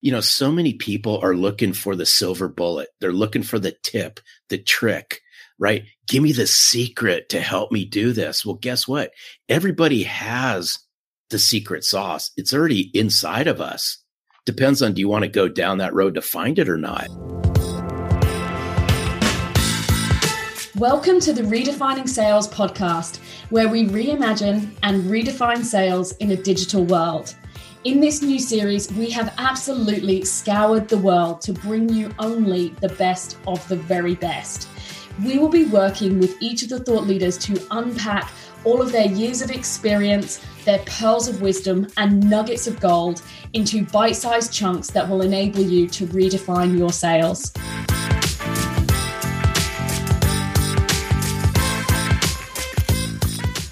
you know, so many people are looking for the silver bullet. They're looking for the tip, the trick, right? Give me the secret to help me do this. Well, guess what? Everybody has the secret sauce. It's already inside of us. Depends on do you want to go down that road to find it or not? Welcome to the Redefining Sales podcast, where we reimagine and redefine sales in a digital world. In this new series, we have absolutely scoured the world to bring you only the best of the very best. We will be working with each of the thought leaders to unpack all of their years of experience, their pearls of wisdom, and nuggets of gold into bite sized chunks that will enable you to redefine your sales.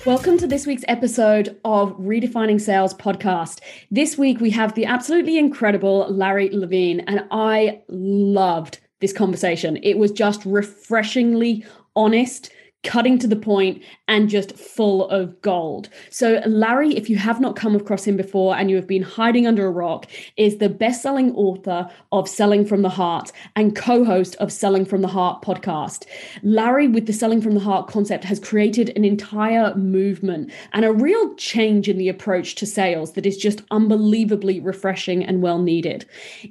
Welcome to this week's episode of Redefining Sales podcast. This week we have the absolutely incredible Larry Levine, and I loved this conversation. It was just refreshingly honest cutting to the point and just full of gold. So, Larry, if you have not come across him before and you have been hiding under a rock, is the best selling author of Selling from the Heart and co host of Selling from the Heart podcast. Larry, with the Selling from the Heart concept, has created an entire movement and a real change in the approach to sales that is just unbelievably refreshing and well needed.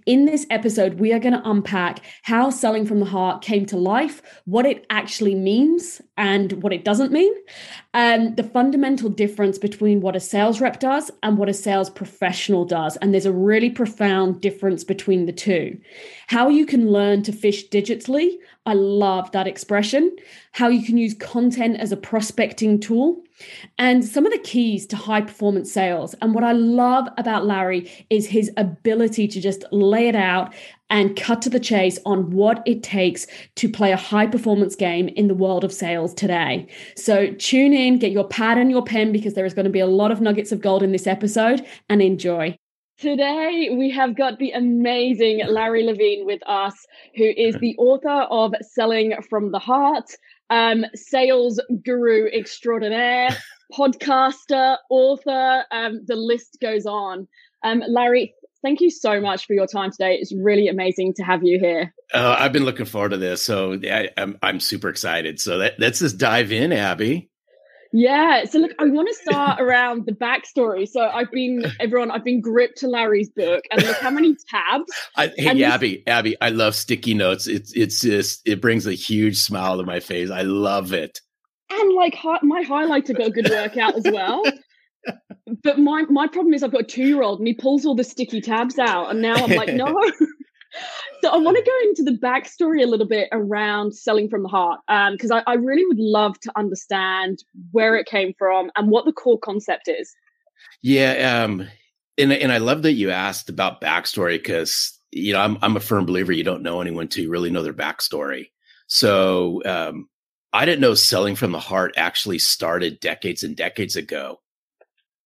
In this episode, we are going to unpack how Selling from the Heart came to life, what it actually means, and what it doesn't mean, um, the fundamental difference between what a sales rep does and what a sales professional does. And there's a really profound difference between the two. How you can learn to fish digitally. I love that expression. How you can use content as a prospecting tool and some of the keys to high performance sales. And what I love about Larry is his ability to just lay it out and cut to the chase on what it takes to play a high performance game in the world of sales today. So tune in, get your pad and your pen because there is going to be a lot of nuggets of gold in this episode and enjoy. Today, we have got the amazing Larry Levine with us, who is the author of Selling from the Heart, um, sales guru extraordinaire, podcaster, author. Um, the list goes on. Um, Larry, thank you so much for your time today. It's really amazing to have you here. Uh, I've been looking forward to this, so I, am I'm, I'm super excited. So that, let's just dive in, Abby. Yeah. So look, I want to start around the backstory. So I've been everyone, I've been gripped to Larry's book, and look how many tabs. I, hey, and Abby, this- Abby, I love sticky notes. It's it's just it brings a huge smile to my face. I love it. And like my highlighter got a good workout as well. But my my problem is I've got a two year old and he pulls all the sticky tabs out, and now I'm like, no. so I want to go into the backstory a little bit around selling from the heart, because um, I, I really would love to understand where it came from and what the core concept is. Yeah, um, and and I love that you asked about backstory because you know I'm I'm a firm believer you don't know anyone to really know their backstory. So um, I didn't know selling from the heart actually started decades and decades ago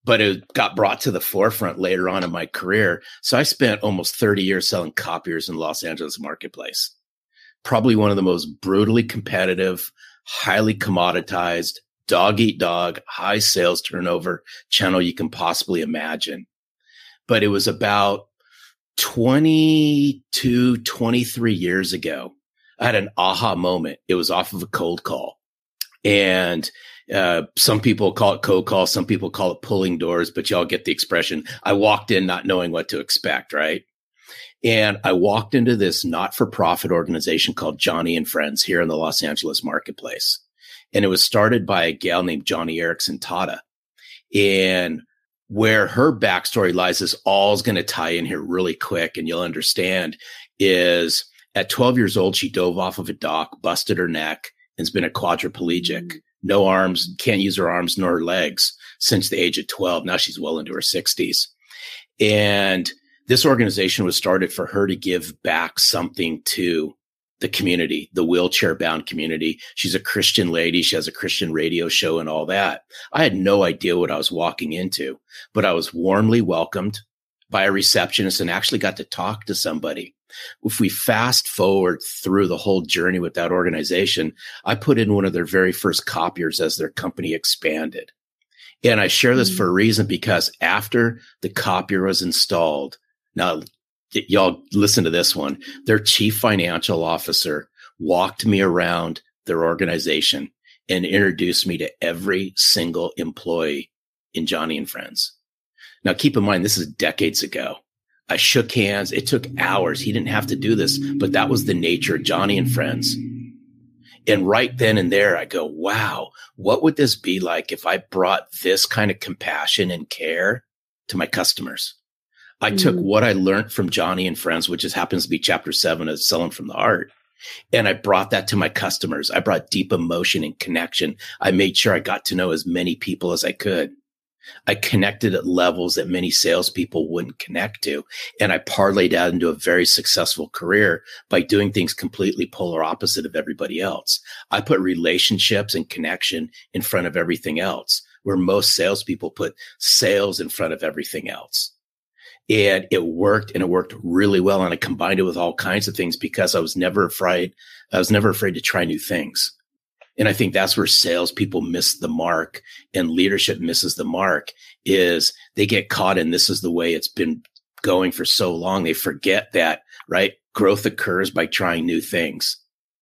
but it got brought to the forefront later on in my career. So I spent almost 30 years selling copiers in Los Angeles marketplace. Probably one of the most brutally competitive, highly commoditized, dog eat dog, high sales turnover channel you can possibly imagine. But it was about 22, 23 years ago. I had an aha moment. It was off of a cold call. And uh, some people call it cold call, some people call it pulling doors, but y'all get the expression. I walked in not knowing what to expect, right? And I walked into this not for profit organization called Joni and Friends here in the Los Angeles marketplace. And it was started by a gal named Joni Eareckson Tada. And where her backstory lies is all's going to tie in here really quick and you'll understand is at 12 years old, she dove off of a dock, busted her neck, and has been a quadriplegic. Mm-hmm no arms, can't use her arms nor her legs since the age of 12. Now she's well into her 60s. And this organization was started for her to give back something to the community, the wheelchair bound community. She's a Christian lady. She has a Christian radio show and all that. I had no idea what I was walking into, but I was warmly welcomed by a receptionist and actually got to talk to somebody if we fast forward through the whole journey with that organization, I put in one of their very first copiers as their company expanded. And I share this for a mm. reason because after the copier was installed, now y'all listen to this one. Their chief financial officer walked me around their organization and introduced me to every single employee in Joni and Friends. Now, keep in mind, this is decades ago. I shook hands. It took hours. He didn't have to do this, but that was the nature of Joni and Friends. And right then and there, I go, wow, what would this be like if I brought this kind of compassion and care to my customers? I mm-hmm. took what I learned from Joni and Friends, which just happens to be chapter seven of Selling from the Heart. And I brought that to my customers. I brought deep emotion and connection. I made sure I got to know as many people as I could. I connected at levels that many salespeople wouldn't connect to. And I parlayed out into a very successful career by doing things completely polar opposite of everybody else. I put relationships and connection in front of everything else, where most salespeople put sales in front of everything else. And it worked and it worked really well. And I combined it with all kinds of things because I was never afraid. I was never afraid to try new things. And I think that's where salespeople miss the mark and leadership misses the mark is they get caught in this is the way it's been going for so long. They forget that, right? Growth occurs by trying new things,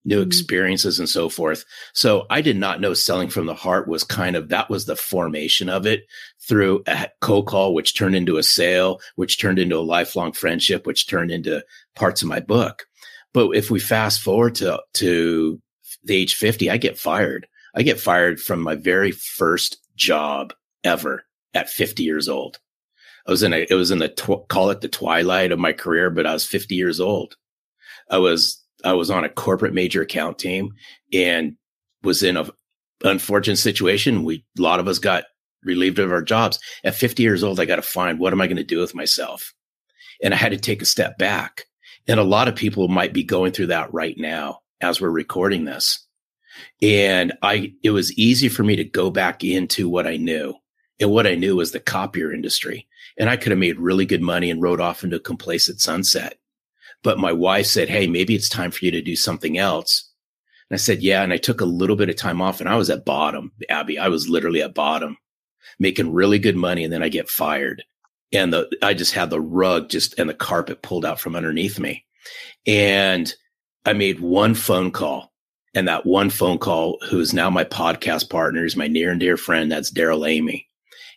new mm-hmm. experiences and so forth. So I did not know selling from the heart was kind of, that was the formation of it through a cold call, which turned into a sale, which turned into a lifelong friendship, which turned into parts of my book. But if we fast forward to, to the age 50, I get fired. I get fired from my very first job ever at 50 years old. I was in a, it was in the, tw- call it the twilight of my career, but I was 50 years old. I was, I was on a corporate major account team and was in a unfortunate situation. We, a lot of us got relieved of our jobs. At 50 years old, I got to find what am I going to do with myself? And I had to take a step back. And a lot of people might be going through that right now as we're recording this. And I, it was easy for me to go back into what I knew. And what I knew was the copier industry. And I could have made really good money and rode off into a complacent sunset. But my wife said, Hey, maybe it's time for you to do something else. And I said, Yeah. And I took a little bit of time off and I was at bottom, Abby. I was literally at bottom, making really good money. And then I get fired. And the, I just had the rug just and the carpet pulled out from underneath me. And I made one phone call, and that one phone call, who is now my podcast partner, is my near and dear friend. That's Darrell Amy.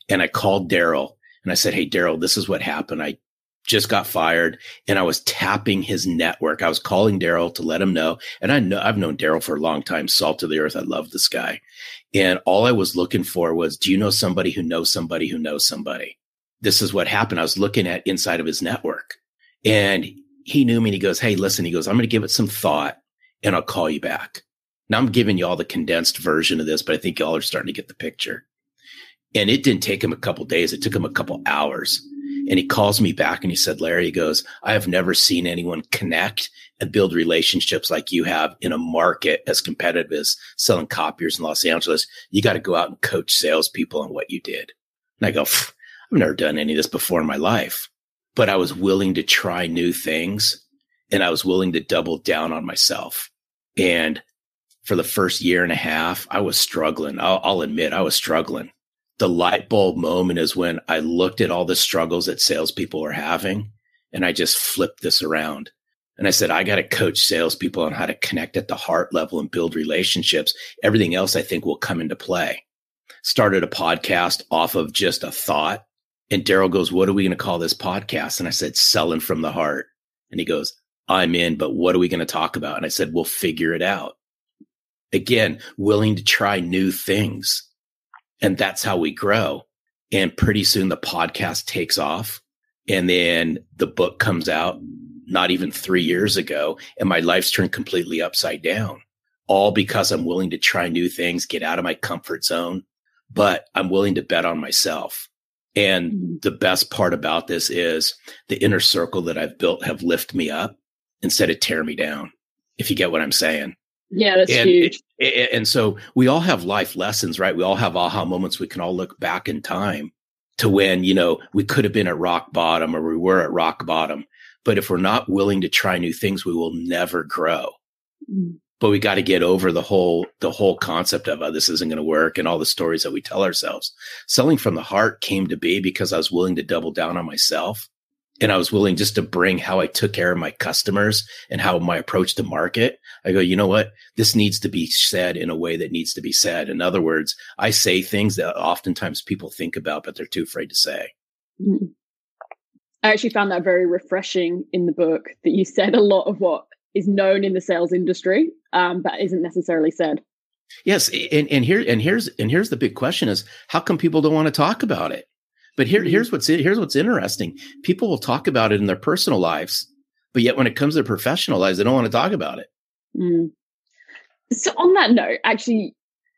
And I called Darrell and I said, Hey, Darrell, this is what happened. I just got fired and I was tapping his network. I was calling Darrell to let him know. And I know I've known Darrell for a long time, salt of the earth. I love this guy. And all I was looking for was, do you know somebody who knows somebody who knows somebody? This is what happened. I was looking at inside of his network and he knew me and he goes, Hey, listen, he goes, I'm going to give it some thought and I'll call you back. Now I'm giving you all the condensed version of this, but I think y'all are starting to get the picture. And it didn't take him a couple days. It took him a couple hours. And he calls me back and he said, Larry, he goes, I have never seen anyone connect and build relationships like you have in a market as competitive as selling copiers in Los Angeles. You got to go out and coach salespeople on what you did. And I go, I've never done any of this before in my life but I was willing to try new things and I was willing to double down on myself. And for the first year and a half, I was struggling. I'll, I'll, admit I was struggling. The light bulb moment is when I looked at all the struggles that salespeople are having and I just flipped this around. And I said, I got to coach salespeople on how to connect at the heart level and build relationships. Everything else I think will come into play. Started a podcast off of just a thought and Darrell goes, What are we going to call this podcast? And I said, Selling from the Heart. And he goes, I'm in, but what are we going to talk about? And I said, We'll figure it out. Again, willing to try new things. And that's how we grow. And pretty soon the podcast takes off. And then the book comes out not even three years ago. And my life's turned completely upside down, all because I'm willing to try new things, get out of my comfort zone, but I'm willing to bet on myself. And mm-hmm. the best part about this is the inner circle that I've built have lift me up instead of tear me down. If you get what I'm saying. Yeah, that's and, huge. And so we all have life lessons, right? We all have aha moments. We can all look back in time to when, you know, we could have been at rock bottom or we were at rock bottom. But if we're not willing to try new things, we will never grow. Mm but we got to get over the whole the whole concept of oh, this isn't going to work and all the stories that we tell ourselves selling from the heart came to be because i was willing to double down on myself and I was willing just to bring how I took care of my customers and how my approach to market. I go, you know what? This needs to be said in a way that needs to be said. In other words, I say things that oftentimes people think about, but they're too afraid to say. Mm-hmm. I actually found that very refreshing in the book that you said a lot of what is known in the sales industry, um, but isn't necessarily said. Yes, and, and here and here's and here's the big question: is how come people don't want to talk about it? But here, mm-hmm. here's what's here's what's interesting: people will talk about it in their personal lives, but yet when it comes to professional lives, they don't want to talk about it. Mm. So on that note, actually,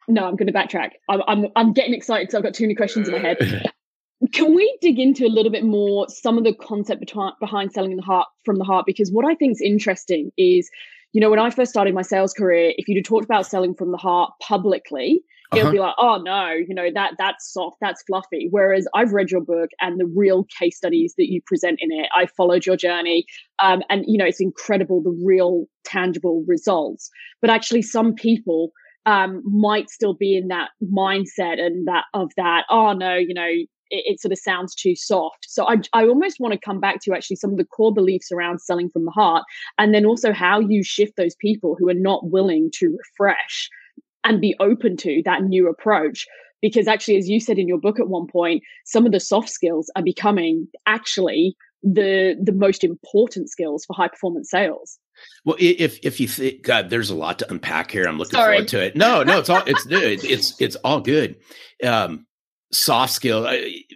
no, I'm going to backtrack. I'm I'm, I'm getting excited because I've got too many questions in my head. Can we dig into a little bit more some of the concept behind selling the heart from the heart? Because what I think is interesting is, you know, when I first started my sales career, if you'd have talked about selling from the heart publicly, uh-huh. it'll be like, oh no, you know, that that's soft, that's fluffy. Whereas I've read your book and the real case studies that you present in it, I followed your journey. Um, and you know, it's incredible the real tangible results. But actually some people um, might still be in that mindset and that of that, oh no, you know, it, it, sort of sounds too soft. So I, I almost want to come back to actually some of the core beliefs around selling from the heart, and then also how you shift those people who are not willing to refresh and be open to that new approach. Because actually, as you said in your book at one point, some of the soft skills are becoming actually the the most important skills for high performance sales. Well, if if you think, God, there's a lot to unpack here. I'm looking Sorry. forward to it. No, no, it's all it's it's it's all good. Um, soft skill,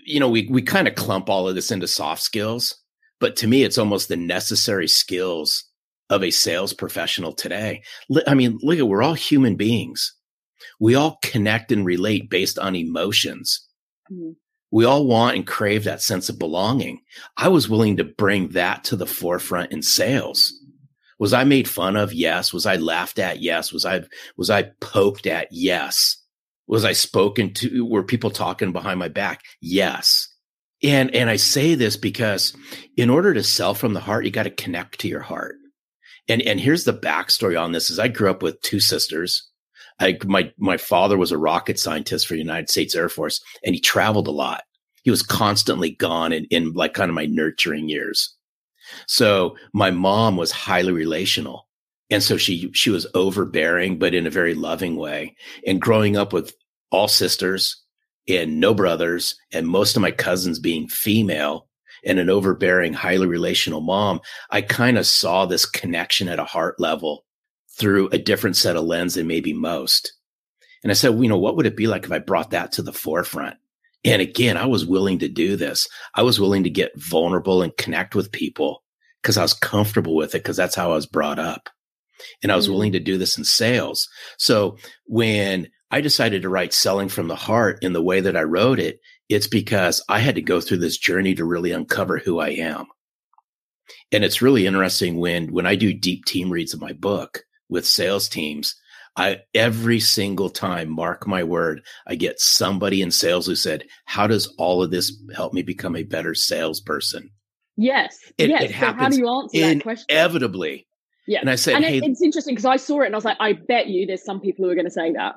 you know, we we kind of clump all of this into soft skills, but to me, it's almost the necessary skills of a sales professional today. I mean, look at we're all human beings. We all connect and relate based on emotions. Mm-hmm. We all want and crave that sense of belonging. I was willing to bring that to the forefront in sales. Was I made fun of? Yes. Was I laughed at? Yes. Was I was I poked at? Yes. Was I spoken to? Were people talking behind my back? Yes. And, and I say this because in order to sell from the heart, you got to connect to your heart. And, and here's the backstory on this is I grew up with two sisters. I, my, my father was a rocket scientist for the United States Air Force and he traveled a lot. He was constantly gone in, in like kind of my nurturing years. So my mom was highly relational. And so she, she was overbearing, but in a very loving way. And growing up with all sisters and no brothers and most of my cousins being female and an overbearing, highly relational mom, I kind of saw this connection at a heart level through a different set of lens than maybe most. And I said, well, you know, what would it be like if I brought that to the forefront? And again, I was willing to do this. I was willing to get vulnerable and connect with people because I was comfortable with it because that's how I was brought up and I was mm-hmm. willing to do this in sales. So when I decided to write selling from the heart in the way that I wrote it, it's because I had to go through this journey to really uncover who I am. And it's really interesting when when I do deep team reads of my book with sales teams, I every single time, mark my word, I get somebody in sales who said, "How does all of this help me become a better salesperson?" Yes, it, yes. It so how do you answer that question? Inevitably, yeah. And I said, and hey, it's interesting because I saw it and I was like, I bet you there's some people who are going to say that.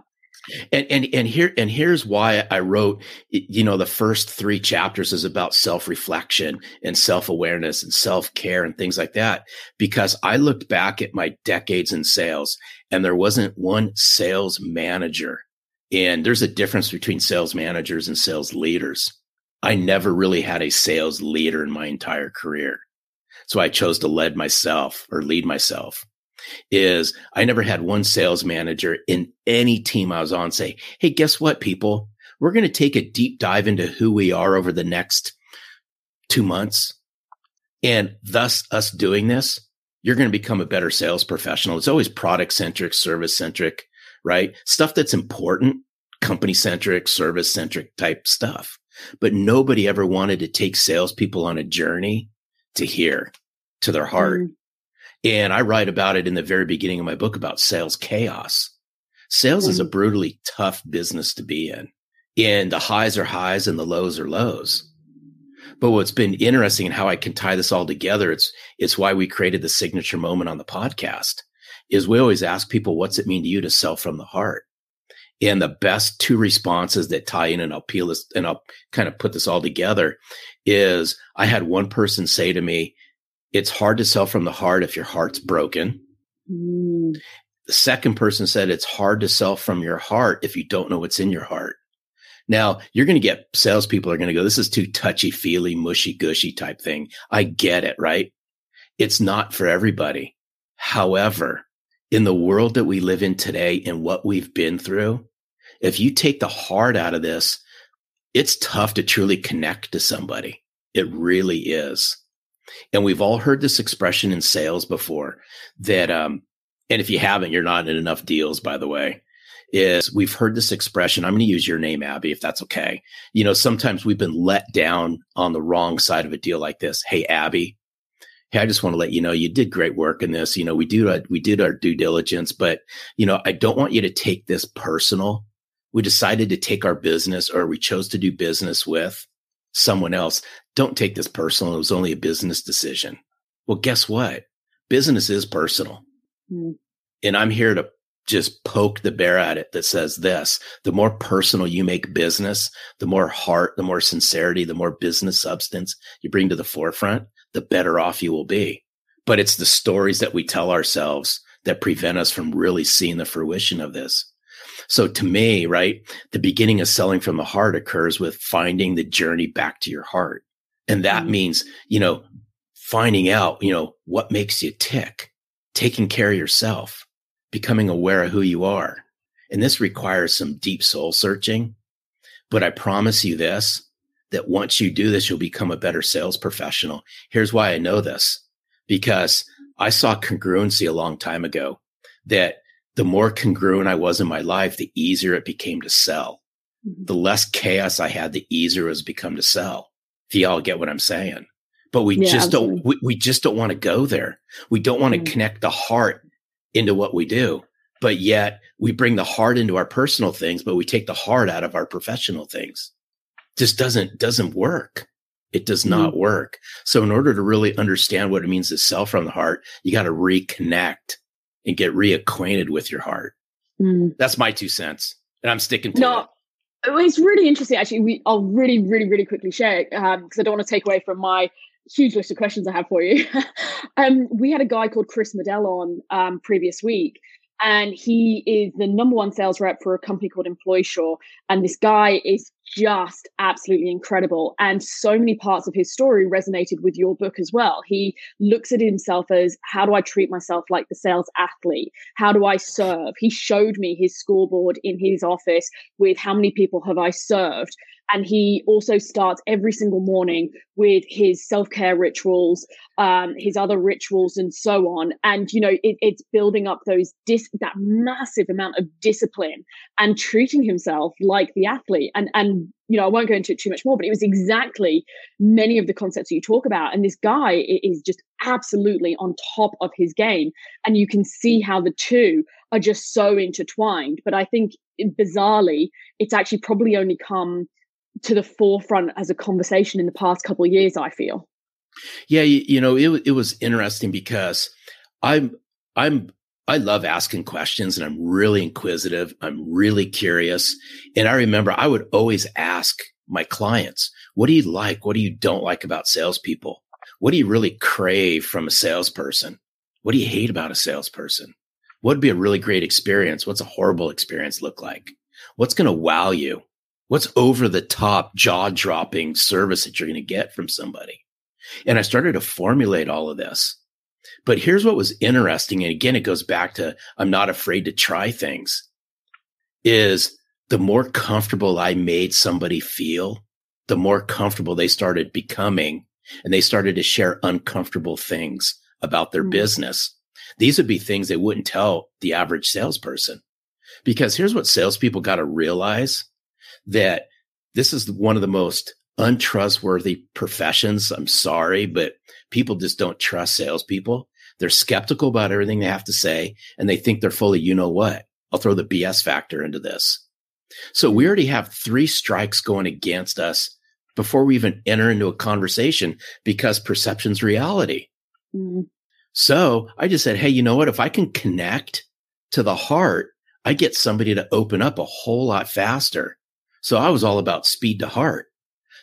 And and and here and here's why I wrote you know the first 3 chapters is about self-reflection and self-awareness and self-care and things like that because I looked back at my decades in sales and there wasn't one sales manager and there's a difference between sales managers and sales leaders. I never really had a sales leader in my entire career. So I chose to lead myself or lead myself is I never had one sales manager in any team I was on say, Hey, guess what, people? We're going to take a deep dive into who we are over the next two months. And thus us doing this, you're going to become a better sales professional. It's always product centric, service centric, right? Stuff that's important, company centric, service centric type stuff. But nobody ever wanted to take salespeople on a journey to hear to their heart. Mm. And I write about it in the very beginning of my book about sales chaos. Sales mm. is a mm. brutally tough business to be in. And the highs are highs and the lows are lows. But what's been interesting and how I can tie this all together, it's it's why we created the signature moment on the podcast, is we always ask people, what's it mean to you to sell from the heart? And the best two responses that tie in, and I'll peel this and I'll kind of put this all together is I had one person say to me, it's hard to sell from the heart if your heart's broken. Mm. The second person said it's hard to sell from your heart if you don't know what's in your heart. Now you're going to get salespeople are going to go, this is too touchy feely, mushy gushy type thing. I get it, right? It's not for everybody. However, in the world that we live in today and what we've been through, if you take the heart out of this, it's tough to truly connect to somebody. It really is. And we've all heard this expression in sales before that, um, and if you haven't, you're not in enough deals, by the way, is we've heard this expression. I'm going to use your name, Abby, if that's okay. You know, sometimes we've been let down on the wrong side of a deal like this. Hey, Abby, hey, I just want to let you know you did great work in this. You know, we do uh, we did our due diligence, but you know, I don't want you to take this personal. We decided to take our business, or we chose to do business with someone else. Don't take this personal. It was only a business decision. Well, guess what? Business is personal, mm. and I'm here to just poke the bear at it that says this the more personal you make business, the more heart, the more sincerity, the more business substance you bring to the forefront, the better off you will be. But it's the stories that we tell ourselves that prevent us from really seeing the fruition of this. So to me, right, the beginning of selling from the heart occurs with finding the journey back to your heart. And that mm-hmm. means, you know, finding out, you know, what makes you tick, taking care of yourself, becoming aware of who you are. And this requires some deep soul searching. But I promise you this, that once you do this, you'll become a better sales professional. Here's why I know this because I saw congruency a long time ago that the more congruent I was in my life, the easier it became to sell. Mm-hmm. The less chaos I had, the easier it has become to sell. If you all get what I'm saying. But we yeah, just absolutely. don't, we, we, just don't want to go there. We don't want to mm-hmm. connect the heart into what we do. But yet we bring the heart into our personal things, but we take the heart out of our professional things just doesn't doesn't work. It does not mm-hmm. work. So in order to really understand what it means to sell from the heart, you got to reconnect and get reacquainted with your heart. Mm. That's my two cents, and I'm sticking to it. no, it. It's really interesting, actually. We, I'll really, really, really quickly share it because um, I don't want to take away from my huge list of questions I have for you. um, we had a guy called Chris Medell on um, previous week, and he is the number one sales rep for a company called EmploySure. And this guy is just absolutely incredible. And so many parts of his story resonated with your book as well. He looks at himself as how do I treat myself like the sales athlete? How do I serve? He showed me his scoreboard in his office with how many people have I served and he also starts every single morning with his self-care rituals um, his other rituals and so on and you know it, it's building up those dis- that massive amount of discipline and treating himself like the athlete and and you know i won't go into it too much more but it was exactly many of the concepts that you talk about and this guy is just absolutely on top of his game and you can see how the two are just so intertwined but i think bizarrely it's actually probably only come to the forefront as a conversation in the past couple of years i feel. Yeah you, know it, it was interesting because i'm i'm i love asking questions and i'm really inquisitive. I'm really curious. And i remember i would always ask my clients what do you like? What do you don't like about salespeople? What do you really crave from a salesperson? What do you hate about a salesperson? What would be a really great experience? What's a horrible experience look like? What's going to wow you? What's over the top, jaw dropping service that you're going to get from somebody? And I started to formulate all of this. But here's what was interesting. And again, it goes back to I'm not afraid to try things is the more comfortable I made somebody feel, the more comfortable they started becoming and they started to share uncomfortable things about their mm-hmm. business. These would be things they wouldn't tell the average salesperson. Because here's what salespeople got to realize that this is one of the most untrustworthy professions. I'm sorry, but people just don't trust salespeople. They're skeptical about everything they have to say, and they think they're fully, you know what? I'll throw the BS factor into this. So we already have three strikes going against us before we even enter into a conversation because perception's reality. Mm-hmm. So I just said, Hey, you know what? If I can connect to the heart, I get somebody to open up a whole lot faster. So I was all about speed to heart.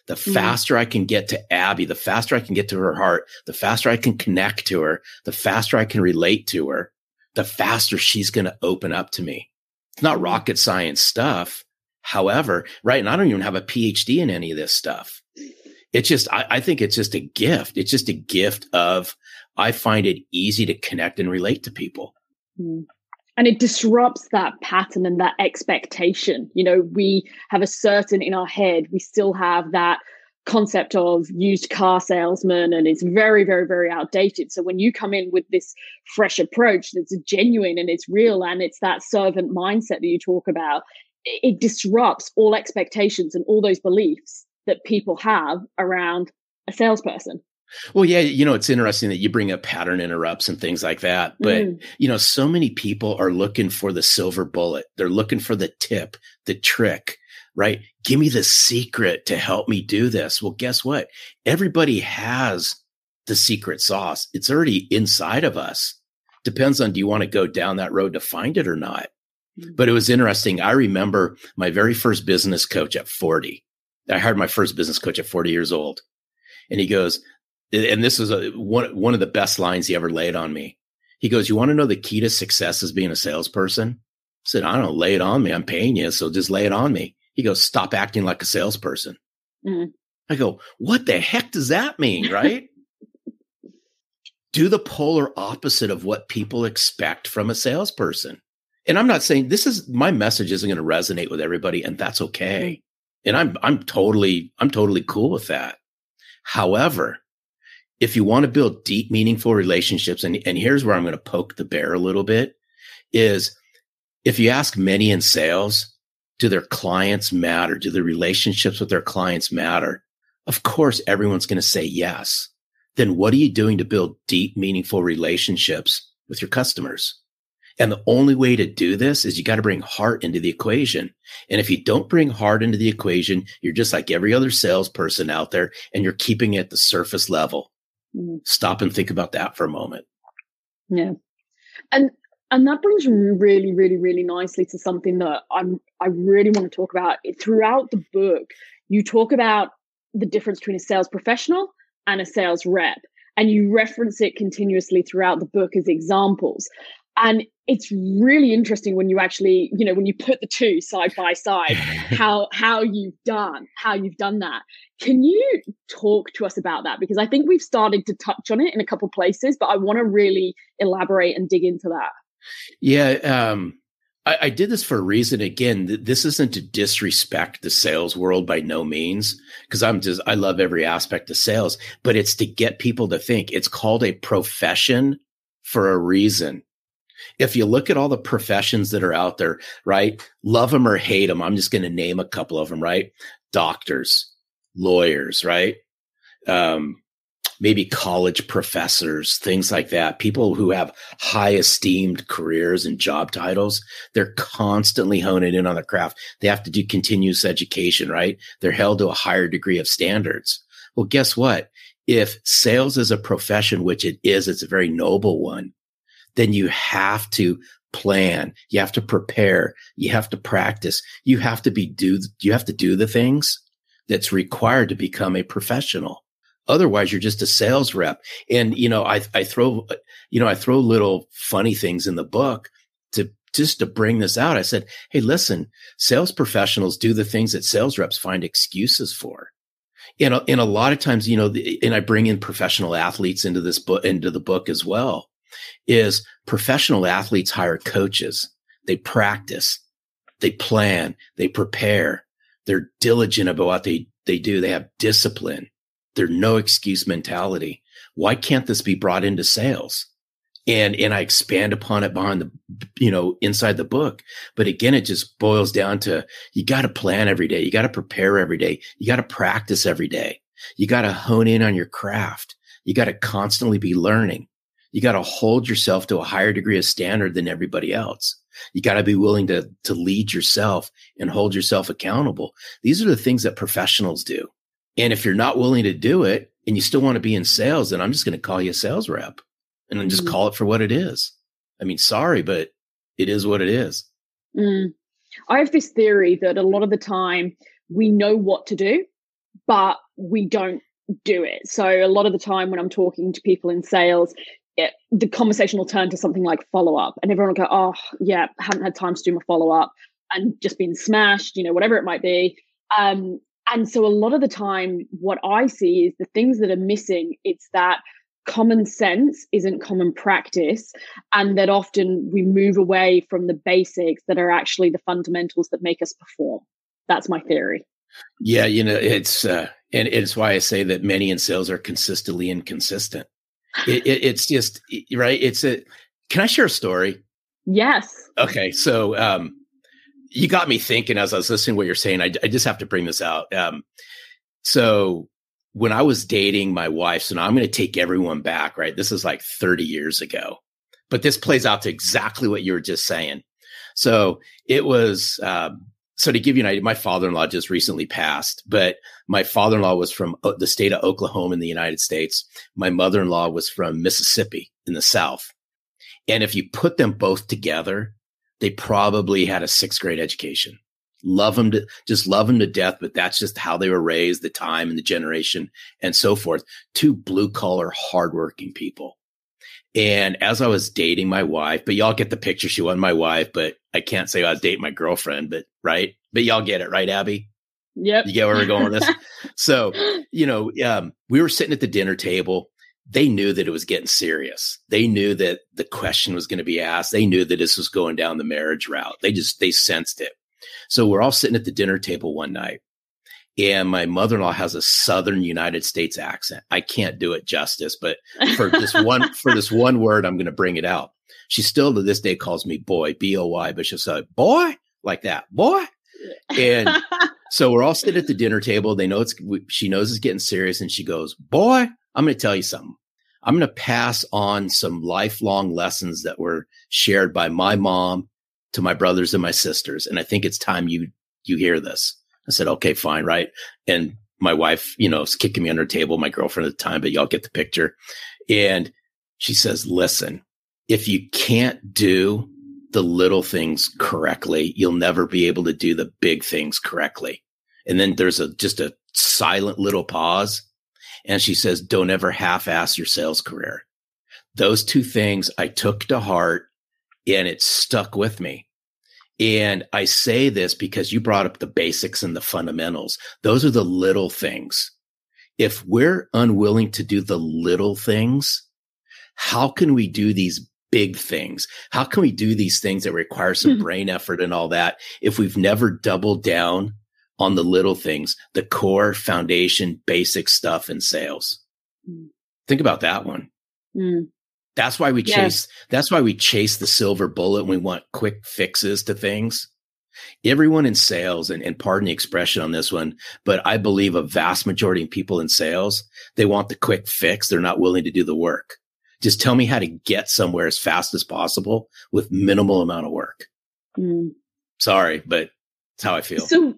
The mm-hmm. faster I can get to Abby, the faster I can get to her heart, the faster I can connect to her, the faster I can relate to her, the faster she's going to open up to me. It's not mm-hmm. rocket science stuff. However, right. And I don't even have a PhD in any of this stuff. It's just, I, I think it's just a gift. It's just a gift of, I find it easy to connect and relate to people. Mm and it disrupts that pattern and that expectation. You know we have a certain in our head we still have that concept of used car salesman and it's very very very outdated. So when you come in with this fresh approach that's genuine and it's real and it's that servant mindset that you talk about it disrupts all expectations and all those beliefs that people have around a salesperson well, yeah, you know, it's interesting that you bring up pattern interrupts and things like that. But, mm. you know, so many people are looking for the silver bullet. They're looking for the tip, the trick, right? Give me the secret to help me do this. Well, guess what? Everybody has the secret sauce. It's already inside of us. Depends on do you want to go down that road to find it or not? Mm. But it was interesting. I remember my very first business coach at 40. I hired my first business coach at 40 years old. And he goes, and this is a, one one of the best lines he ever laid on me. He goes, "You want to know the key to success as being a salesperson?" I said, "I don't know. Lay it on me. I'm paying you, so just lay it on me." He goes, "Stop acting like a salesperson." Mm-hmm. I go, "What the heck does that mean?" Right? Do the polar opposite of what people expect from a salesperson. And I'm not saying this is my message isn't going to resonate with everybody, and that's okay. Mm-hmm. And I'm I'm totally I'm totally cool with that. However, if you want to build deep, meaningful relationships, and, and here's where I'm going to poke the bear a little bit, is if you ask many in sales, do their clients matter? Do the relationships with their clients matter? Of course, everyone's going to say yes. Then what are you doing to build deep, meaningful relationships with your customers? And the only way to do this is you got to bring heart into the equation. And if you don't bring heart into the equation, you're just like every other salesperson out there and you're keeping it at the surface level. Mm. Stop and think about that for a moment. Yeah. And and that brings me really, really, really nicely to something that I'm I really want to talk about. Throughout the book, you talk about the difference between a sales professional and a sales rep. And you reference it continuously throughout the book as examples. And it's really interesting when you actually, you know, when you put the two side by side, how how you've done, how you've done that. Can you talk to us about that? Because I think we've started to touch on it in a couple places, but I want to really elaborate and dig into that. Yeah, um, I, I, did this for a reason. Again, th- this isn't to disrespect the sales world by no means, because I'm just I love every aspect of sales, but it's to get people to think it's called a profession for a reason if you look at all the professions that are out there, right? Love them or hate them. I'm just going to name a couple of them, right? Doctors, lawyers, right? Um, maybe college professors, things like that. People who have high esteemed careers and job titles, they're constantly honing in on their craft. They have to do continuous education, right? They're held to a higher degree of standards. Well, guess what? If sales is a profession, which it is, it's a very noble one then you have to plan. You have to prepare. You have to practice. You have to be do, you have to do the things that's required to become a professional. Otherwise, you're just a sales rep. And, you know, I, I throw, you know, I throw little funny things in the book to just to bring this out. I said, Hey, listen, sales professionals do the things that sales reps find excuses for. And, and a lot of times, you know, and I bring in professional athletes into this book, into the book as well is professional athletes hire coaches. They practice, they plan, they prepare. They're diligent about what they, they do. They have discipline. They're no excuse mentality. Why can't this be brought into sales? And, and I expand upon it behind the, you know, inside the book. But again, it just boils down to you got to plan every day. You got to prepare every day. You got to practice every day. You got to hone in on your craft. You got to constantly be learning. You got to hold yourself to a higher degree of standard than everybody else. You got to be willing to, to lead yourself and hold yourself accountable. These are the things that professionals do. And if you're not willing to do it and you still want to be in sales, then I'm just going to call you a sales rep and then just mm-hmm. call it for what it is. I mean, sorry, but it is what it is. Mm. I have this theory that a lot of the time we know what to do, but we don't do it. So a lot of the time when I'm talking to people in sales, it, the conversation will turn to something like follow up, and everyone will go, "Oh, yeah, haven't had time to do my follow up, and just been smashed, you know, whatever it might be." Um, and so a lot of the time, what I see is the things that are missing. It's that common sense isn't common practice and that often we move away from the basics that are actually the fundamentals that make us perform that's my theory yeah you know it's uh, and it's why i say that many in sales are consistently inconsistent it, it, it's just right? It's a can i share a story? Yes. Okay so um you got me thinking as i was listening to what you're saying. I, I just have to bring this out. Um so when I was dating my wife, so now I'm going to take everyone back, right? This is like 30 years ago, but this plays out to exactly what you were just saying. So it was, um, so to give you an idea, my father-in-law just recently passed, but my father-in-law was from uh, the state of Oklahoma in the United States. My mother-in-law was from Mississippi in the South. And if you put them both together, they probably had a sixth grade education love them to just love them to death, but that's just how they were raised, the time and the generation and so forth. Two blue collar, hardworking people. And as I was dating my wife, but y'all get the picture. She wasn't my wife, but I can't say I was dating my girlfriend, but right. But y'all get it, right, Abby? Yep. You get where we're going with this? so, you know, um, we were sitting at the dinner table. They knew that it was getting serious. They knew that the question was going to be asked. They knew that this was going down the marriage route. They just, they sensed it. So we're all sitting at the dinner table one night and my mother-in-law has a southern united states accent. I can't do it justice but for this one for this one word i'm going to bring it out. She still to this day calls me boy b-o-y but she'll say boy? Like that boy? And so we're all sitting at the dinner table. They know it's she knows it's getting serious and she goes boy i'm going to tell you something. I'm going to pass on some lifelong lessons that were shared by my mom to my brothers and my sisters. And I think it's time you, you hear this. I said, okay, fine. Right. And my wife, you know, is kicking me under the table, my girlfriend at the time, but y'all get the picture. And she says, listen, if you can't do the little things correctly, you'll never be able to do the big things correctly. And then there's a, just a silent little pause. And she says, don't ever half ass your sales career. Those two things I took to heart and it stuck with me. And I say this because you brought up the basics and the fundamentals. Those are the little things. If we're unwilling to do the little things, how can we do these big things? How can we do these things that require some mm-hmm. brain effort and all that if we've never doubled down on the little things, the core foundation, basic stuff in sales? Mm. Think about that one. Mm. That's why we chase, that's why we chase the silver bullet. we want quick fixes to things. Everyone in sales, and, and pardon the expression on this one, but I believe a vast majority of people in sales, they want the quick fix. They're not willing to do the work. Just tell me how to get somewhere as fast as possible with minimal amount of work. Mm. Sorry, but it's how I feel. So,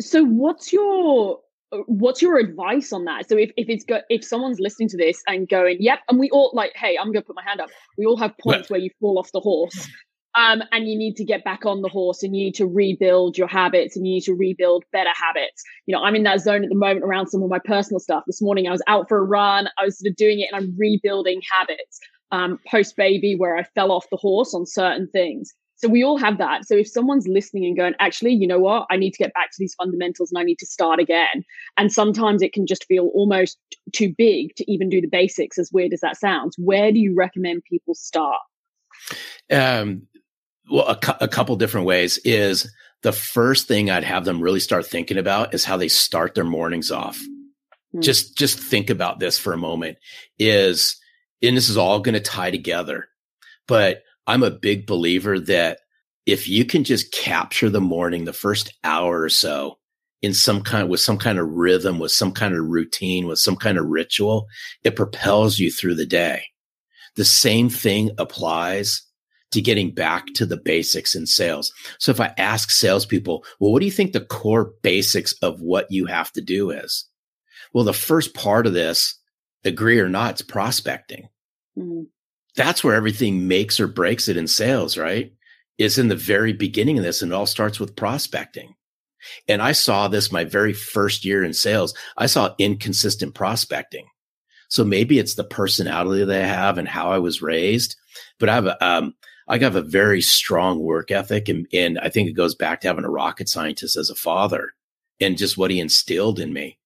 so what's your what's your advice on that? So if, if it's go if someone's listening to this and going yep and we all like hey i'm gonna put my hand up we all have points where you fall off the horse um, and you need to get back on the horse and you need to rebuild your habits and you need to rebuild better habits. You know i'm in that zone at the moment around some of my personal stuff. This morning i was out for a run i was sort of doing it and i'm rebuilding habits um, post baby where i fell off the horse on certain things so we all have that. So if someone's listening and going, actually, you know what? I need to get back to these fundamentals and I need to start again. And sometimes it can just feel almost too big to even do the basics, as weird as that sounds. Where do you recommend people start? Um, well, a, cu- a couple different ways is the first thing I'd have them really start thinking about is how they start their mornings off. Hmm. Just, just think about this for a moment is, and this is all going to tie together, but I'm a big believer that if you can just capture the morning, the first hour or so in some kind with some kind of rhythm, with some kind of routine, with some kind of ritual, it propels you through the day. The same thing applies to getting back to the basics in sales. So if I ask salespeople, well, what do you think the core basics of what you have to do is? Well, the first part of this, agree or not, it's prospecting. Mm-hmm that's where everything makes or breaks it in sales, right? is in the very beginning of this, and it all starts with prospecting. And I saw this my very first year in sales. I saw inconsistent prospecting. So maybe it's the personality that I have and how I was raised, but I have a, um, I have a very strong work ethic. And, and I think it goes back to having a rocket scientist as a father and just what he instilled in me.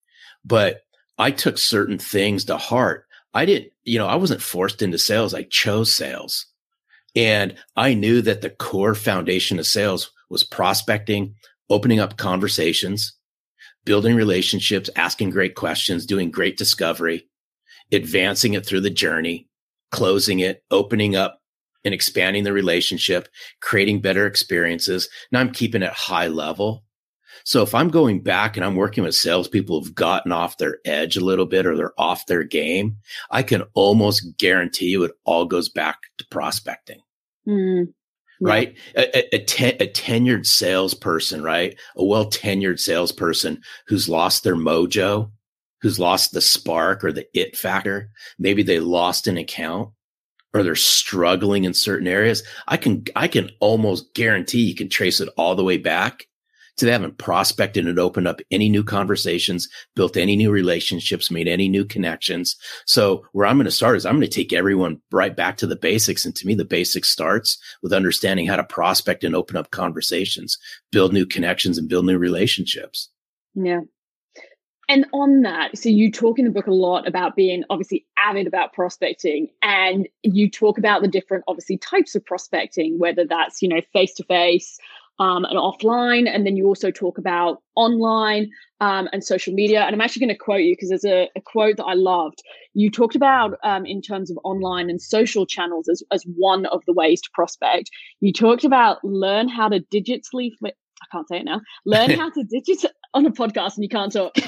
But I took certain things to heart. I didn't, you know, I wasn't forced into sales. I chose sales. And I knew that the core foundation of sales was prospecting, opening up conversations, building relationships, asking great questions, doing great discovery, advancing it through the journey, closing it, opening up and expanding the relationship, creating better experiences. Now I'm keeping it high level. So if I'm going back and I'm working with salespeople who've gotten off their edge a little bit or they're off their game, I can almost guarantee you it all goes back to prospecting. Mm, right? A, a, a, ten, a tenured salesperson, right? A well tenured salesperson who's lost their mojo, who's lost the spark or the it factor. Maybe they lost an account or they're struggling in certain areas. I can, I can almost guarantee you can trace it all the way back to they haven't prospected and opened up any new conversations, built any new relationships, made any new connections. So where I'm going to start is I'm going to take everyone right back to the basics. And to me, the basics starts with understanding how to prospect and open up conversations, build new connections and build new relationships. Yeah. And on that, so you talk in the book a lot about being obviously avid about prospecting, and you talk about the different, obviously, types of prospecting, whether that's, you know, face to face, um, and offline. And then you also talk about online um, and social media. And I'm actually going to quote you because there's a, a, quote that I loved. You talked about um, in terms of online and social channels as, as one of the ways to prospect. You talked about learn how to digitally. I can't say it now. Learn how to digit on a podcast and you can't talk.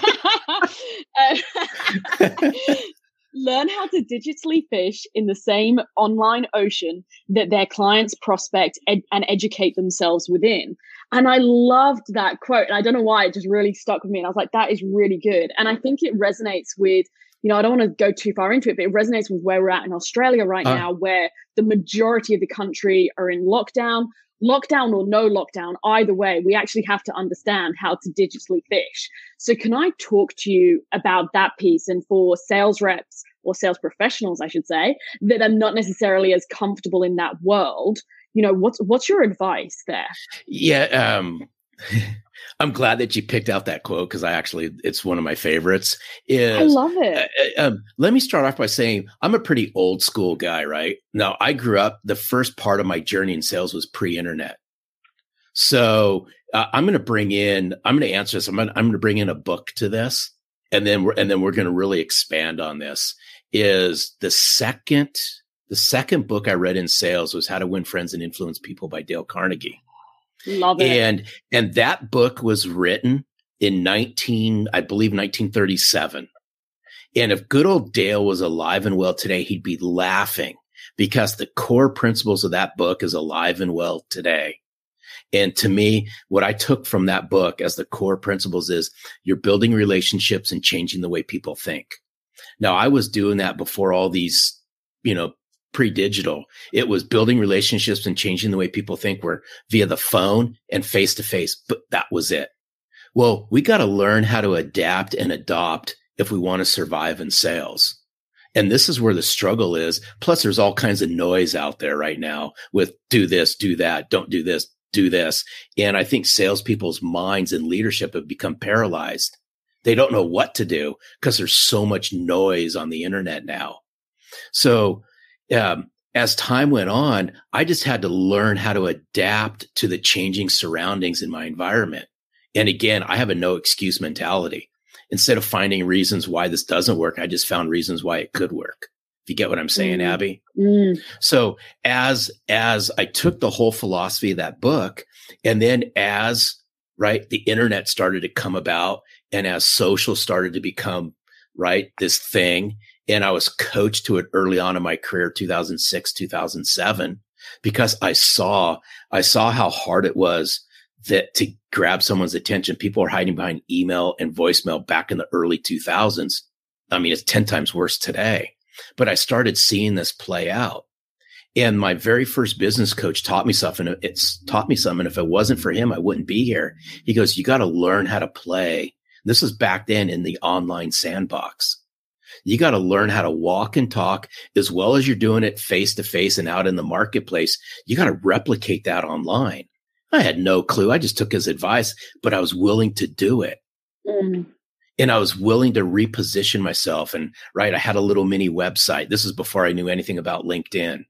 uh, learn how to digitally fish in the same online ocean that their clients prospect ed- and educate themselves within. And I loved that quote. And I don't know why it just really stuck with me. And I was like, that is really good. And I think it resonates with, you know, I don't want to go too far into it, but it resonates with where we're at in Australia right uh. now, where the majority of the country are in lockdown lockdown or no lockdown, either way, we actually have to understand how to digitally fish. So, can I talk to you about that piece and for sales reps or sales professionals, I should say, that are not necessarily as comfortable in that world? You know, what's what's your advice there? Yeah, um, I'm glad that you picked out that quote because I actually it's one of my favorites. Is, I love it. Uh, uh, um, let me start off by saying I'm a pretty old school guy, right? Now I grew up. The first part of my journey in sales was pre-internet, so uh, I'm going to bring in. I'm going to answer this. I'm going. I'm going to bring in a book to this, and then we're and then we're going to really expand on this. Is the second the second book I read in sales was How to Win Friends and Influence People by Dale Carnegie. Love it. And and that book was written in 19 I believe 1937. And if good old Dale was alive and well today, he'd be laughing because the core principles of that book is alive and well today. And to me, what I took from that book as the core principles is you're building relationships and changing the way people think. Now, I was doing that before all these, you know, pre-digital. It was building relationships and changing the way people think were via the phone and face to face, but that was it. Well, we got to learn how to adapt and adopt if we want to survive in sales. And this is where the struggle is. Plus, there's all kinds of noise out there right now with do this, do that, don't do this, do this. And I think salespeople's minds and leadership have become paralyzed. They don't know what to do because there's so much noise on the internet now. So um, as time went on, I just had to learn how to adapt to the changing surroundings in my environment. And again, I have a no excuse mentality. Instead of finding reasons why this doesn't work, I just found reasons why it could work. If you get what I'm saying, mm. Abby. Mm. So as as I took the whole philosophy of that book, and then as right the internet started to come about, and as social started to become right this thing, and I was coached to it early on in my career, 2006, 2007, because I saw, I saw how hard it was that to grab someone's attention. People are hiding behind email and voicemail back in the early 2000s. I mean, it's 10 times worse today, but I started seeing this play out. And my very first business coach taught me something. It's taught me something. If it wasn't for him, I wouldn't be here. He goes, you got to learn how to play. This was back then in the online sandbox. You got to learn how to walk and talk as well as you're doing it face to face and out in the marketplace. You got to replicate that online. I had no clue. I just took his advice, but I was willing to do it. Mm. And I was willing to reposition myself. And right, I had a little mini website. This is before I knew anything about LinkedIn.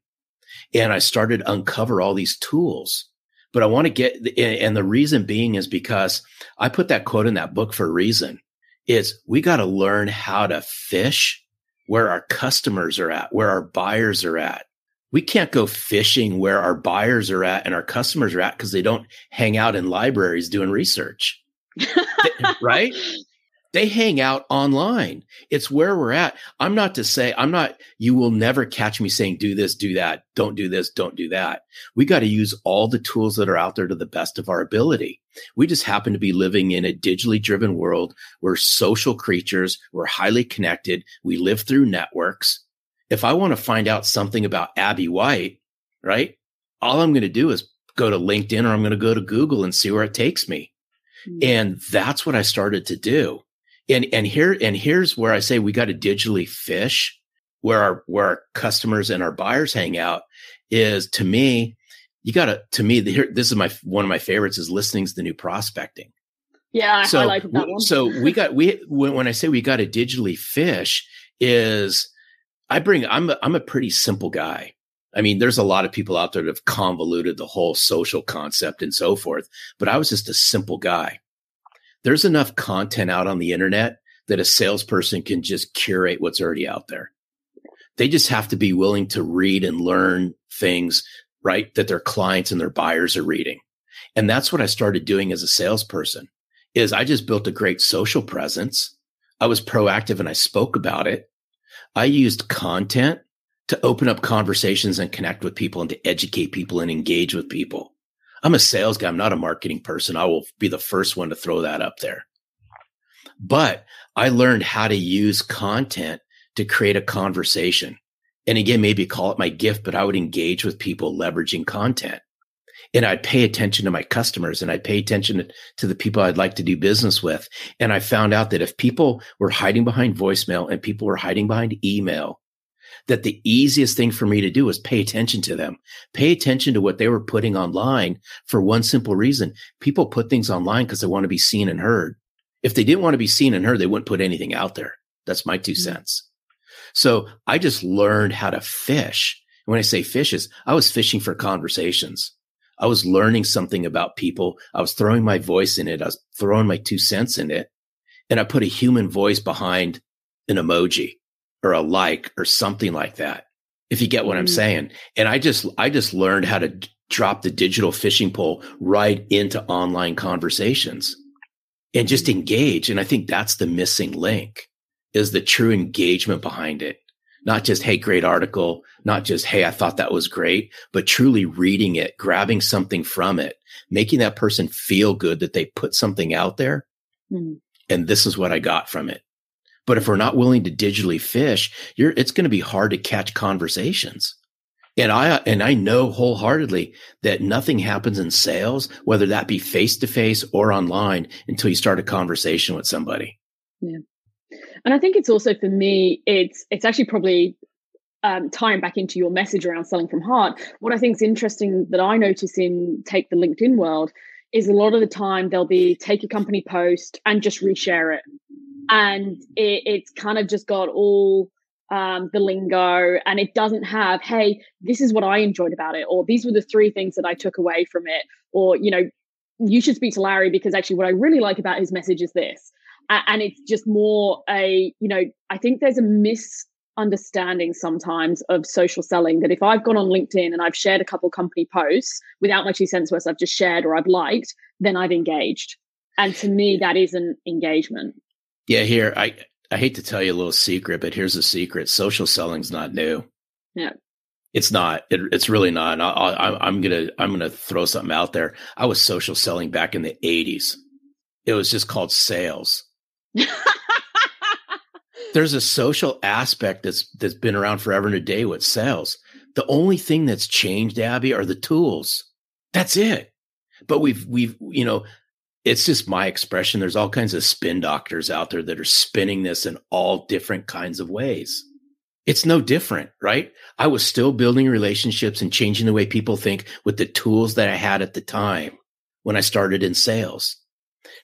And I started to uncover all these tools. But I want to get, and the reason being is because I put that quote in that book for a reason is we got to learn how to fish where our customers are at, where our buyers are at. We can't go fishing where our buyers are at and our customers are at because they don't hang out in libraries doing research. right? They hang out online. It's where we're at. I'm not to say, I'm not, you will never catch me saying, do this, do that, don't do this, don't do that. We got to use all the tools that are out there to the best of our ability. We just happen to be living in a digitally driven world. We're social creatures. We're highly connected. We live through networks. If I want to find out something about Abby White, right? All I'm going to do is go to LinkedIn or I'm going to go to Google and see where it takes me. Mm-hmm. And that's what I started to do and and here and here's where I say we got to digitally fish where our where our customers and our buyers hang out is to me you got to to me the, this is my one of my favorites is listening's the new prospecting. Yeah, so, I like that one. so we got we when, when I say we got to digitally fish is I bring I'm a, I'm a pretty simple guy. I mean, there's a lot of people out there that have convoluted the whole social concept and so forth, but I was just a simple guy there's enough content out on the internet that a salesperson can just curate what's already out there. They just have to be willing to read and learn things, right? That their clients and their buyers are reading. And that's what I started doing as a salesperson is I just built a great social presence. I was proactive and I spoke about it. I used content to open up conversations and connect with people and to educate people and engage with people. I'm a sales guy. I'm not a marketing person. I will be the first one to throw that up there. But I learned how to use content to create a conversation. And again, maybe call it my gift, but I would engage with people leveraging content. And I'd pay attention to my customers and I'd pay attention to the people I'd like to do business with. And I found out that if people were hiding behind voicemail and people were hiding behind email, that the easiest thing for me to do was pay attention to them, pay attention to what they were putting online for one simple reason. People put things online because they want to be seen and heard. If they didn't want to be seen and heard, they wouldn't put anything out there. That's my 2 mm-hmm. cents. So I just learned how to fish. When I say fishes, I was fishing for conversations. I was learning something about people. I was throwing my voice in it. I was throwing my two cents in it. And I put a human voice behind an emoji or a like or something like that if you get what i'm mm. saying. And i just i just learned how to d- drop the digital fishing pole right into online conversations and just engage. And i think that's the missing link is the true engagement behind it. Not just hey great article not just hey i thought that was great but truly reading it grabbing something from it making that person feel good that they put something out there mm. and this is what i got from it but if we're not willing to digitally fish, it's going to be hard to catch conversations. And I, and I know wholeheartedly that nothing happens in sales, whether that be face to face or online until you start a conversation with somebody. Yeah. And I think it's also for me, it's, it's actually probably um, tying back into your message around selling from heart. What I think is interesting that I notice in take the LinkedIn world is a lot of the time they'll be take a company post and just reshare it and it, it's kind of just got all um, the lingo and it doesn't have hey this is what i enjoyed about it or these were the three things that i took away from it or you know you should speak to larry because actually what i really like about his message is this and it's just more a you know i think there's a misunderstanding sometimes of social selling that if i've gone on linkedin and i've shared a couple company posts without my two cents worth i've just shared or i've liked then i've engaged. And to me that isn't engagement yeah, here I I hate to tell you a little secret, but here's a secret: social selling's not new. Yeah, it's not. It, it's really not. I, I, I'm gonna I'm gonna throw something out there. I was social selling back in the '80s. It was just called sales. There's a social aspect that's that's been around forever and a day with sales. The only thing that's changed, Abby, are the tools. That's it. But we've, we've, you know, it's just my expression. There's all kinds of spin doctors out there that are spinning this in all different kinds of ways. It's no different, right? I was still building relationships and changing the way people think with the tools that I had at the time when I started in sales.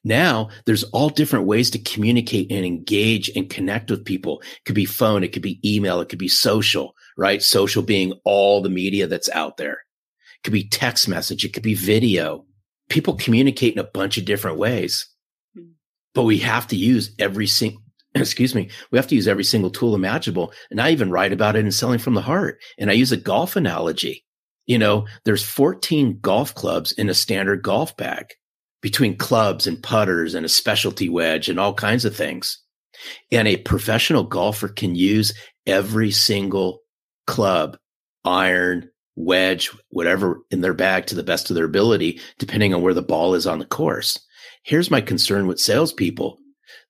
Now there's all different ways to communicate and engage and connect with people. It could be phone. It could be email. It could be social, right? Social being all the media that's out there. It could be text message. It could be video. People communicate in a bunch of different ways, hmm. but we have to use every single, excuse me, we have to use every single tool imaginable. And I even write about it in selling from the heart. And I use a golf analogy. You know, there's 14 golf clubs in a standard golf bag between clubs and putters and a specialty wedge and all kinds of things. And a professional golfer can use every single club, iron, wedge, whatever in their bag to the best of their ability, depending on where the ball is on the course. Here's my concern with salespeople.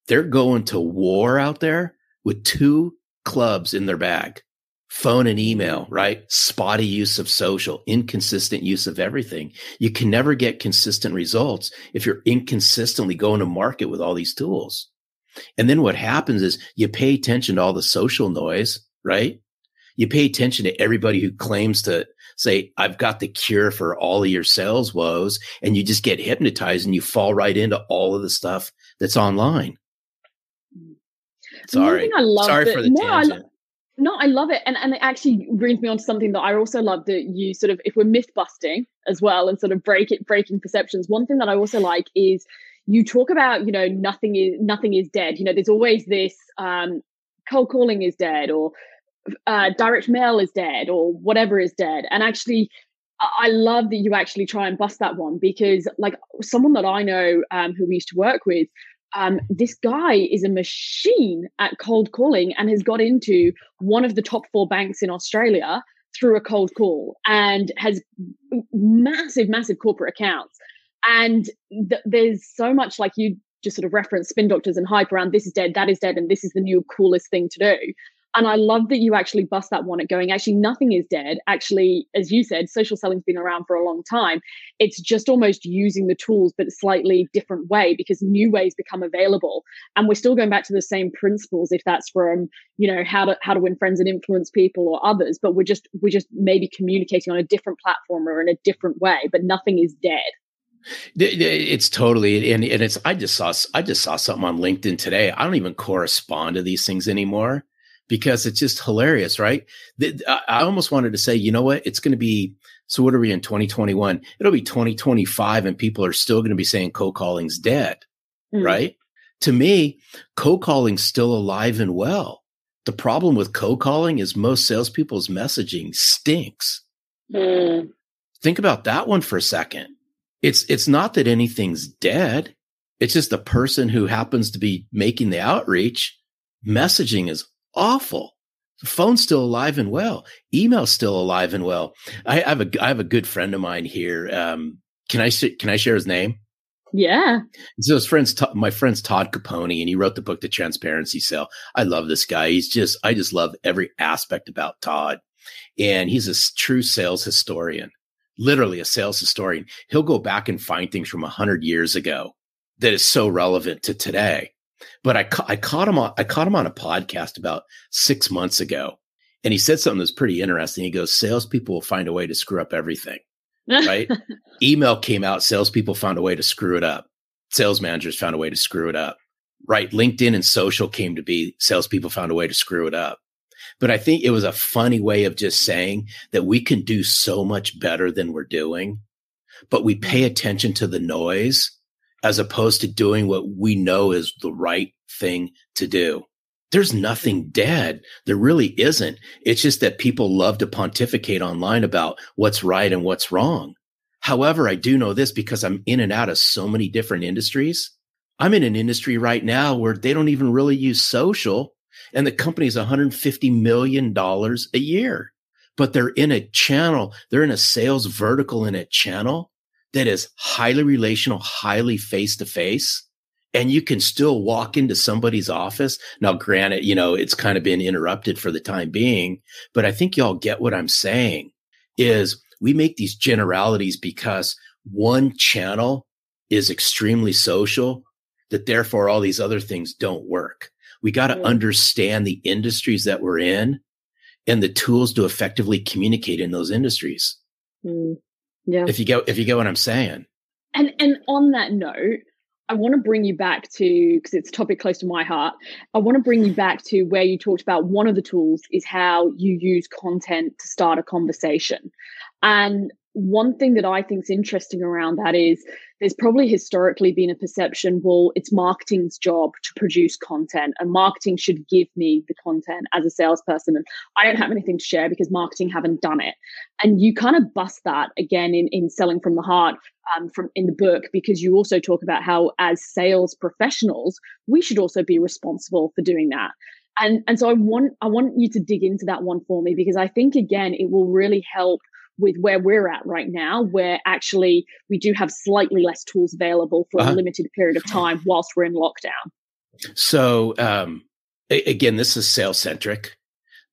They're going to war out there with two clubs in their bag phone and email, right? Spotty use of social, inconsistent use of everything. You can never get consistent results if you're inconsistently going to market with all these tools. And then what happens is you pay attention to all the social noise, right? You pay attention to everybody who claims to say, I've got the cure for all of your sales woes. And you just get hypnotized and you fall right into all of the stuff that's online. Sorry. Sorry for the no, tangent. No, I love it. And and it actually brings me on to something that I also love that you sort of if we're myth busting as well and sort of break it breaking perceptions. One thing that I also like is you talk about, you know, nothing is nothing is dead. You know, there's always this um cold calling is dead or uh, direct mail is dead or whatever is dead. And actually I love that you actually try and bust that one because, like, someone that I know um, who we used to work with, um, this guy is a machine at cold calling and has got into one of the top four banks in Australia through a cold call and has massive, massive corporate accounts. And th- there's so much like you just sort of reference spin doctors and hype around this is dead, that is dead, and this is the new coolest thing to do. And I love that you actually bust that one at going, actually, nothing is dead. Actually, as you said, social selling's been around for a long time. It's just almost using the tools, but slightly different way because new ways become available. And we're still going back to the same principles, if that's from, you know, how to how to win friends and influence people or others, but we're just we're just maybe communicating on a different platform or in a different way, but nothing is dead. It's totally and, and it's I just saw I just saw something on LinkedIn today. I don't even correspond to these things anymore because it's just hilarious, right? I almost wanted to say, you know what? It's going to be, so what are we in 2021? It'll be 2025 and people are still going to be saying cold calling's dead, mm. right? To me, cold calling's still alive and well. The problem with cold calling is most salespeople's messaging stinks. Mm. Think about that one for a second. It's, it's not that anything's dead. It's just the person who happens to be making the outreach messaging is awful. The phone's still alive and well. Email's still alive and well. I, I have a I have a good friend of mine here. Um, can I can I share his name? Yeah. So his friends, my friend's Todd Caponi, and he wrote the book, The Transparency Sale. I love this guy. He's just, I just love every aspect about Todd. And he's a true sales historian, literally a sales historian. He'll go back and find things from a hundred years ago that is so relevant to today. But I, ca- I caught him on I caught him on a podcast about six months ago, and he said something that's pretty interesting. He goes, "Salespeople will find a way to screw up everything." Right? Email came out. Salespeople found a way to screw it up. Sales managers found a way to screw it up. Right? LinkedIn and social came to be. Salespeople found a way to screw it up. But I think it was a funny way of just saying that we can do so much better than we're doing, but we hmm. pay attention to the noise as opposed to doing what we know is the right thing to do. There's nothing dead. There really isn't. It's just that people love to pontificate online about what's right and what's wrong. However, I do know this because I'm in and out of so many different industries. I'm in an industry right now where they don't even really use social and the company is $150 million a year, but they're in a channel. They're in a sales vertical in a channel that is highly relational, highly face to face. and you can still walk into somebody's office. Now, granted, you know, it's kind of been interrupted for the time being, but I think y'all get what I'm saying is we make these generalities because one channel is extremely social that therefore all these other things don't work. We got to understand the industries that we're in and the tools to effectively communicate in those industries. Mm. Yeah. If you go, if you get what I'm saying. And and on that note, I want to bring you back to because it's a topic close to my heart. I want to bring you back to where you talked about one of the tools is how you use content to start a conversation. And one thing that I think is interesting around that is there's probably historically been a perception well, it's marketing's job to produce content and marketing should give me the content as a salesperson. And I don't have anything to share because marketing haven't done it. And you kind of bust that again in, in selling from the heart um, from in the book because you also talk about how as sales professionals, we should also be responsible for doing that. And, and so I want I want you to dig into that one for me because I think again it will really help with where we're at right now, where actually we do have slightly less tools available for uh-huh. a limited period of time whilst we're in lockdown. So um, again, this is sales centric,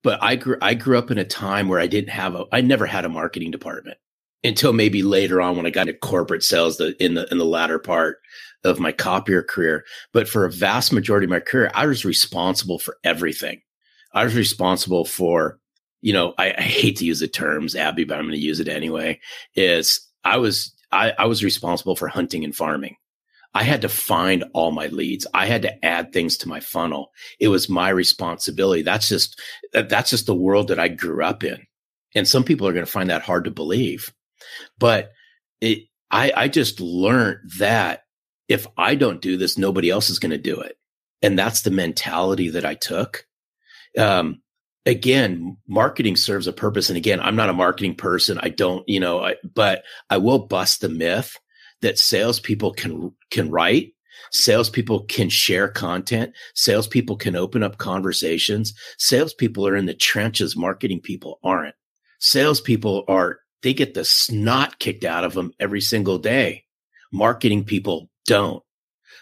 but I grew I grew up in a time where I didn't have a I never had a marketing department until maybe later on when I got into corporate sales the, in the in the latter part of my copier career. But for a vast majority of my career, I was responsible for everything. I was responsible for you know, I, I hate to use the terms, Abby, but I'm going to use it anyway. Is I was I, I was responsible for hunting and farming. I had to find all my leads. I had to add things to my funnel. It was my responsibility. That's just that's just the world that I grew up in. And some people are going to find that hard to believe. But it I I just learned that if I don't do this, nobody else is going to do it. And that's the mentality that I took. Um, again, marketing serves a purpose. And again, I'm not a marketing person. I don't, you know, I, but I will bust the myth that salespeople can can write, salespeople can share content, salespeople can open up conversations. Salespeople are in the trenches. Marketing people aren't. Salespeople are they get the snot kicked out of them every single day. Marketing people don't.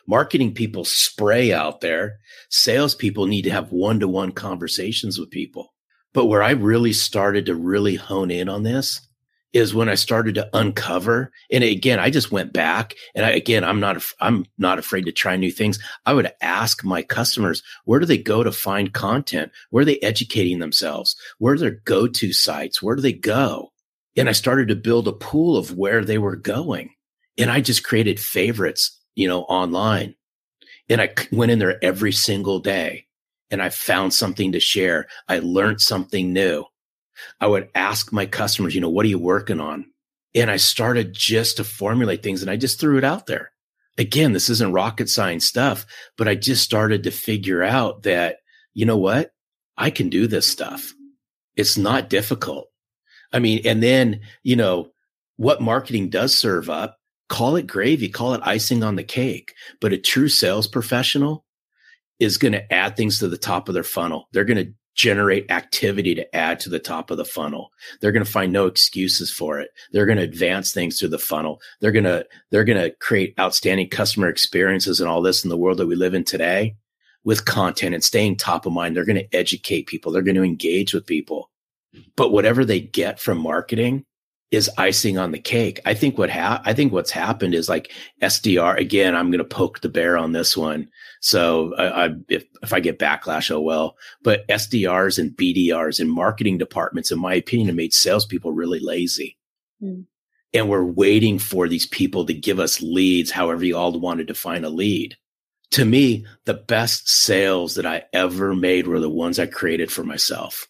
Marketing people spray out there. Salespeople need to have one to one conversations with people. But where I really started to really hone in on this is when I started to uncover. And again, I just went back and I, again, I'm not, I'm not afraid to try new things. I would ask my customers, where do they go to find content? Where are they educating themselves? Where are their go-to sites? Where do they go? And I started to build a pool of where they were going. And I just created favorites you know, online. And I went in there every single day and I found something to share. I learned something new. I would ask my customers, you know, what are you working on? And I started just to formulate things and I just threw it out there. Again, this isn't rocket science stuff, but I just started to figure out that, you know what? I can do this stuff. It's not difficult. I mean, and then, you know, what marketing does serve up call it gravy, call it icing on the cake. But a true sales professional is going to add things to the top of their funnel. They're going to generate activity to add to the top of the funnel. They're going to find no excuses for it. They're going to advance things through the funnel. They're going to, they're going to create outstanding customer experiences and all this in the world that we live in today with content and staying top of mind. They're going to educate people. They're going to engage with people. But whatever they get from marketing, is icing on the cake. I think what ha- I think what's happened is like SDR again. I'm going to poke the bear on this one. So I, I, if if I get backlash, oh well. But SDRs and BDRs and marketing departments, in my opinion, have made salespeople really lazy. Mm. And we're waiting for these people to give us leads, however you all want to define a lead. To me, the best sales that I ever made were the ones I created for myself.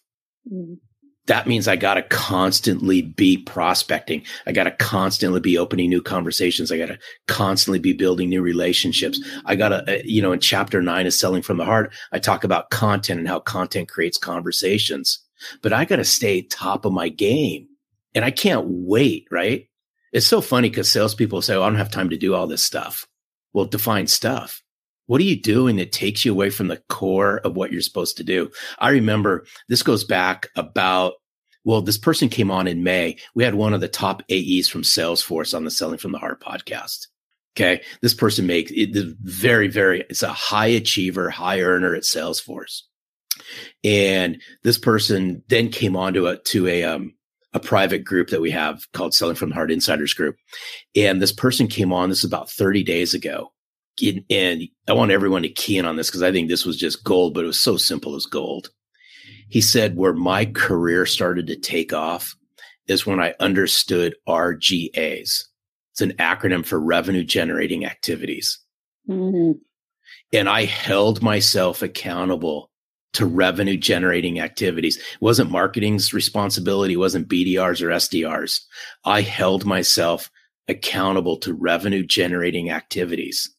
Mm that means I got to constantly be prospecting. I got to constantly be opening new conversations. I got to constantly be building new relationships. I got to, uh, you know, in chapter nine of Selling from the Heart, I talk about content and how content creates conversations. But I got to stay top of my game and I can't wait, right? It's so funny because salespeople say, oh, I don't have time to do all this stuff. Well, define stuff what are you doing that takes you away from the core of what you're supposed to do? I remember this goes back about, well, this person came on in May. We had one of the top AEs from Salesforce on the Selling from the Heart podcast. Okay. This person makes it very, very, it's a high achiever, high earner at Salesforce. And this person then came on to a, to a, um, a private group that we have called Selling from the Heart Insiders Group. And this person came on, this is about 30 days ago. And I want everyone to key in on this because I think this was just gold, but it was so simple as gold. He said, where my career started to take off is when I understood RGAs. It's an acronym for revenue generating activities. Mm-hmm. And I held myself accountable to revenue generating activities. It wasn't marketing's responsibility, it wasn't BDRs or SDRs. I held myself accountable to revenue generating activities.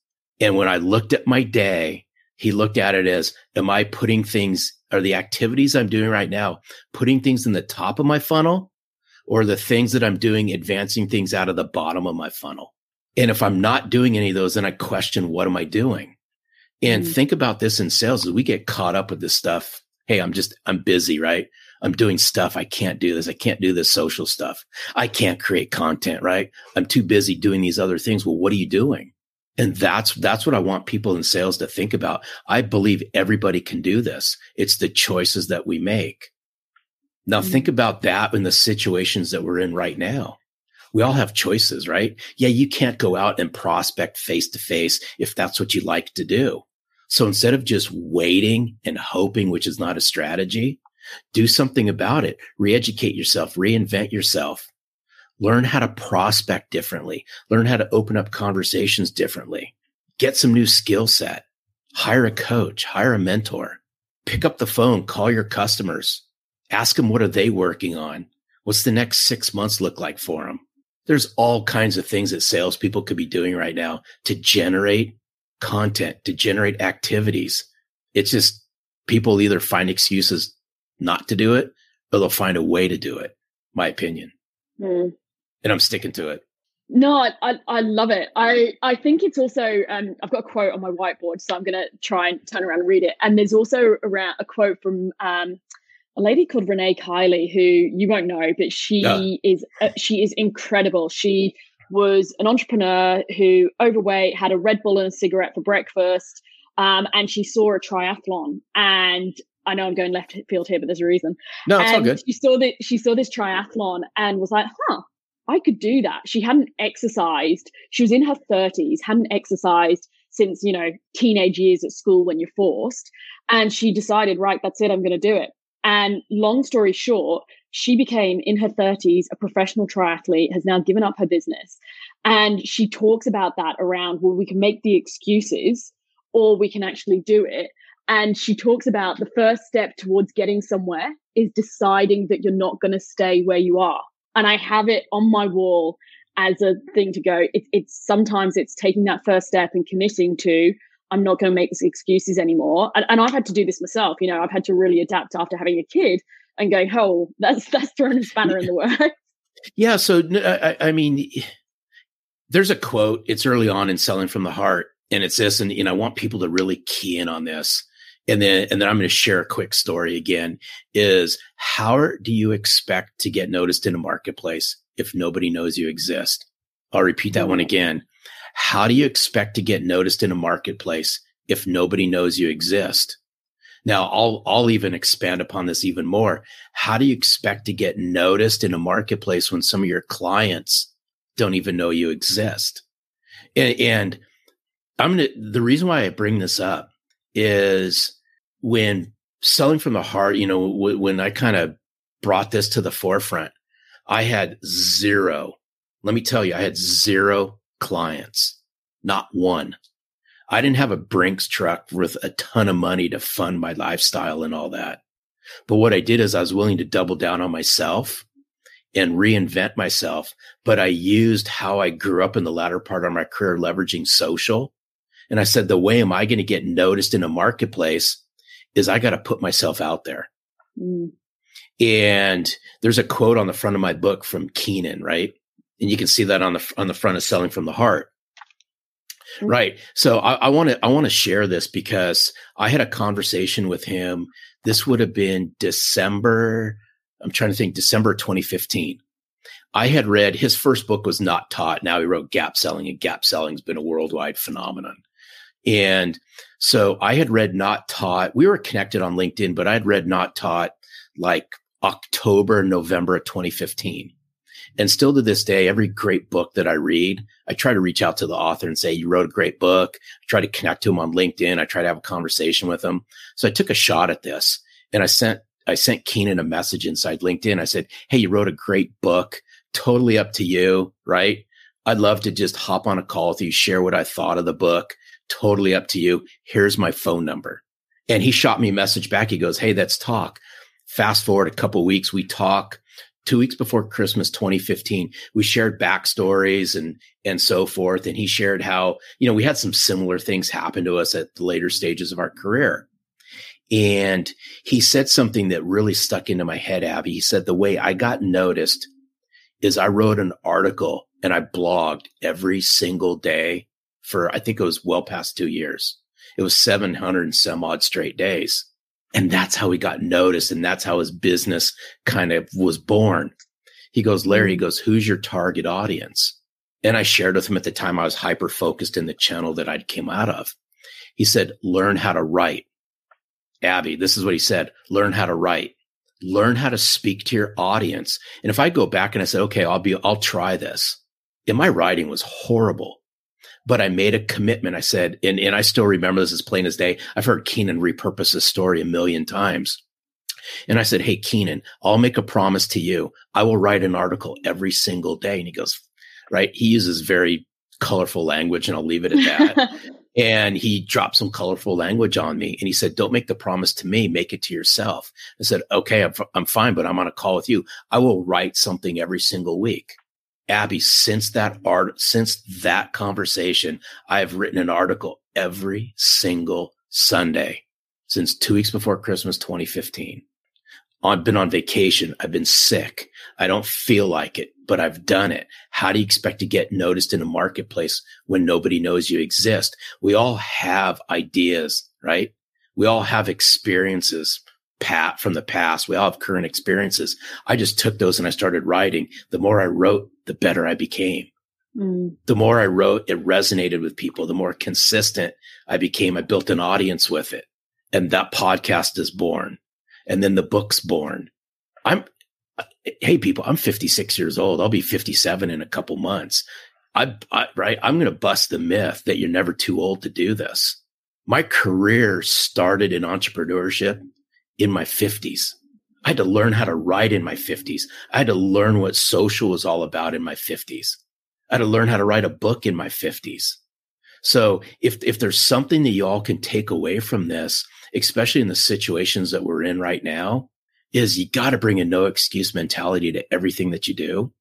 And when I looked at my day, he looked at it as, am I putting things, are the activities I'm doing right now, putting things in the top of my funnel or the things that I'm doing, advancing things out of the bottom of my funnel? And if I'm not doing any of those, then I question, what am I doing? And mm-hmm. think about this in sales as we get caught up with this stuff. Hey, I'm just, I'm busy, right? I'm doing stuff. I can't do this. I can't do this social stuff. I can't create content, right? I'm too busy doing these other things. Well, what are you doing? And that's, that's what I want people in sales to think about. I believe everybody can do this. It's the choices that we make. Now mm-hmm. think about that in the situations that we're in right now. We all have choices, right? Yeah, you can't go out and prospect face to face if that's what you like to do. So instead of just waiting and hoping, which is not a strategy, do something about it. Re-educate yourself, reinvent yourself. Learn how to prospect differently. Learn how to open up conversations differently. Get some new skill set. Hire a coach, hire a mentor. Pick up the phone, call your customers. Ask them what are they working on? What's the next six months look like for them? There's all kinds of things that salespeople could be doing right now to generate content, to generate activities. It's just people either find excuses not to do it or they'll find a way to do it, my opinion. Mm. And I'm sticking to it. No, I, I love it. I, I think it's also um, I've got a quote on my whiteboard, so I'm going to try and turn around and read it. And there's also around a quote from um, a lady called Renee Kiley, who you won't know, but she no. is uh, she is incredible. She was an entrepreneur who overweight, had a Red Bull and a cigarette for breakfast, um, and she saw a triathlon. And I know I'm going left field here, but there's a reason. No, it's and all good. She saw that she saw this triathlon and was like, "Huh, I could do that." She hadn't exercised. She was in her 30s, hadn't exercised since you know teenage years at school when you're forced, and she decided, right, that's it, I'm going to do it. And long story short, she became in her 30s a professional triathlete, has now given up her business. And she talks about that around, well, we can make the excuses or we can actually do it. And she talks about the first step towards getting somewhere is deciding that you're not going to stay where you are. And I have it on my wall as a thing to go. It, it's sometimes it's taking that first step and committing to, I'm not going to make excuses anymore. And, and I've had to do this myself. You know, I've had to really adapt after having a kid and going, oh, that's that's throwing a spanner in the works. Yeah. So I, I mean, there's a quote. It's early on in selling from the heart, and it's this, and you know, I want people to really key in on this. And then, and then I'm going to share a quick story again. Is how do you expect to get noticed in a marketplace if nobody knows you exist? I'll repeat that one mm-hmm. again. How do you expect to get noticed in a marketplace if nobody knows you exist? Now, I'll, I'll even expand upon this even more. How do you expect to get noticed in a marketplace when some of your clients don't even know you exist? And, and I'm going to, the reason why I bring this up is when selling from the heart, you know, w- when I kind of brought this to the forefront, I had zero, let me tell you, I had zero clients, not one. I didn't have a Brinks truck with a ton of money to fund my lifestyle and all that. But what I did is I was willing to double down on myself and reinvent myself. But I used how I grew up in the latter part of my career, leveraging social. And I said, the way am I going to get noticed in a marketplace is I got to put myself out there. Mm. And there's a quote on the front of my book from Keenan, right? And you can see that on the on the front of Selling from the Heart. Right. So I want to I want to share this because I had a conversation with him. This would have been December. I'm trying to think December 2015. I had read his first book was Not Taught. Now he wrote Gap Selling, and Gap Selling has been a worldwide phenomenon. And so I had read Not Taught. We were connected on LinkedIn, but I had read Not Taught like October, November of 2015. And still to this day, every great book that I read, I try to reach out to the author and say, You wrote a great book. I try to connect to him on LinkedIn. I try to have a conversation with him. So I took a shot at this and I sent I sent Keenan a message inside LinkedIn. I said, Hey, you wrote a great book. Totally up to you, right? I'd love to just hop on a call with you, share what I thought of the book. Totally up to you. Here's my phone number. And he shot me a message back. He goes, Hey, let's talk. Fast forward a couple weeks, we talk two weeks before Christmas 2015, we shared backstories and and so forth. And he shared how, you know, we had some similar things happen to us at the later stages of our career. And he said something that really stuck into my head, Abby. He said, the way I got noticed is I wrote an article and I blogged every single day for, I think it was well past two years. It was 700 and some odd straight days. And that's how he got noticed. And that's how his business kind of was born. He goes, Larry, he mm-hmm. goes, who's your target audience? And I shared with him at the time I was hyper focused in the channel that I'd came out of. He said, learn how to write. Abby, this is what he said, learn how to write, learn how to speak to your audience. And if I go back and I said, okay, I'll be, I'll try this. And my writing was horrible but I made a commitment. I said, and, and I still remember this as plain as day. I've heard Keenan repurpose this story a million times. And I said, Hey, Keenan, I'll make a promise to you. I will write an article every single day. And he goes, Right. He uses very colorful language, and I'll leave it at that. and he dropped some colorful language on me. And he said, Don't make the promise to me, make it to yourself. I said, Okay, I'm, I'm fine, but I'm on a call with you. I will write something every single week. Abby, since that art, since that conversation, I have written an article every single Sunday since two weeks before Christmas 2015. I've been on vacation. I've been sick. I don't feel like it, but I've done it. How do you expect to get noticed in a marketplace when nobody knows you exist? We all have ideas, right? We all have experiences pat from the past. We all have current experiences. I just took those and I started writing. The more I wrote, the better I became. Mm. The more I wrote, it resonated with people. The more consistent I became. I built an audience with it. And that podcast is born. And then the book's born. I'm, hey, people, I'm 56 years old. I'll be 57 in a couple months. I, I right. I'm going to bust the myth that you're never too old to do this. My career started in entrepreneurship in my 50s. I had to learn how to write in my 50s. I had to learn what social was all about in my 50s. I had to learn how to write a book in my 50s. So if if there's something that you all can take away from this, especially in the situations that we're in right now, is you got to bring a no excuse mentality to everything that you do.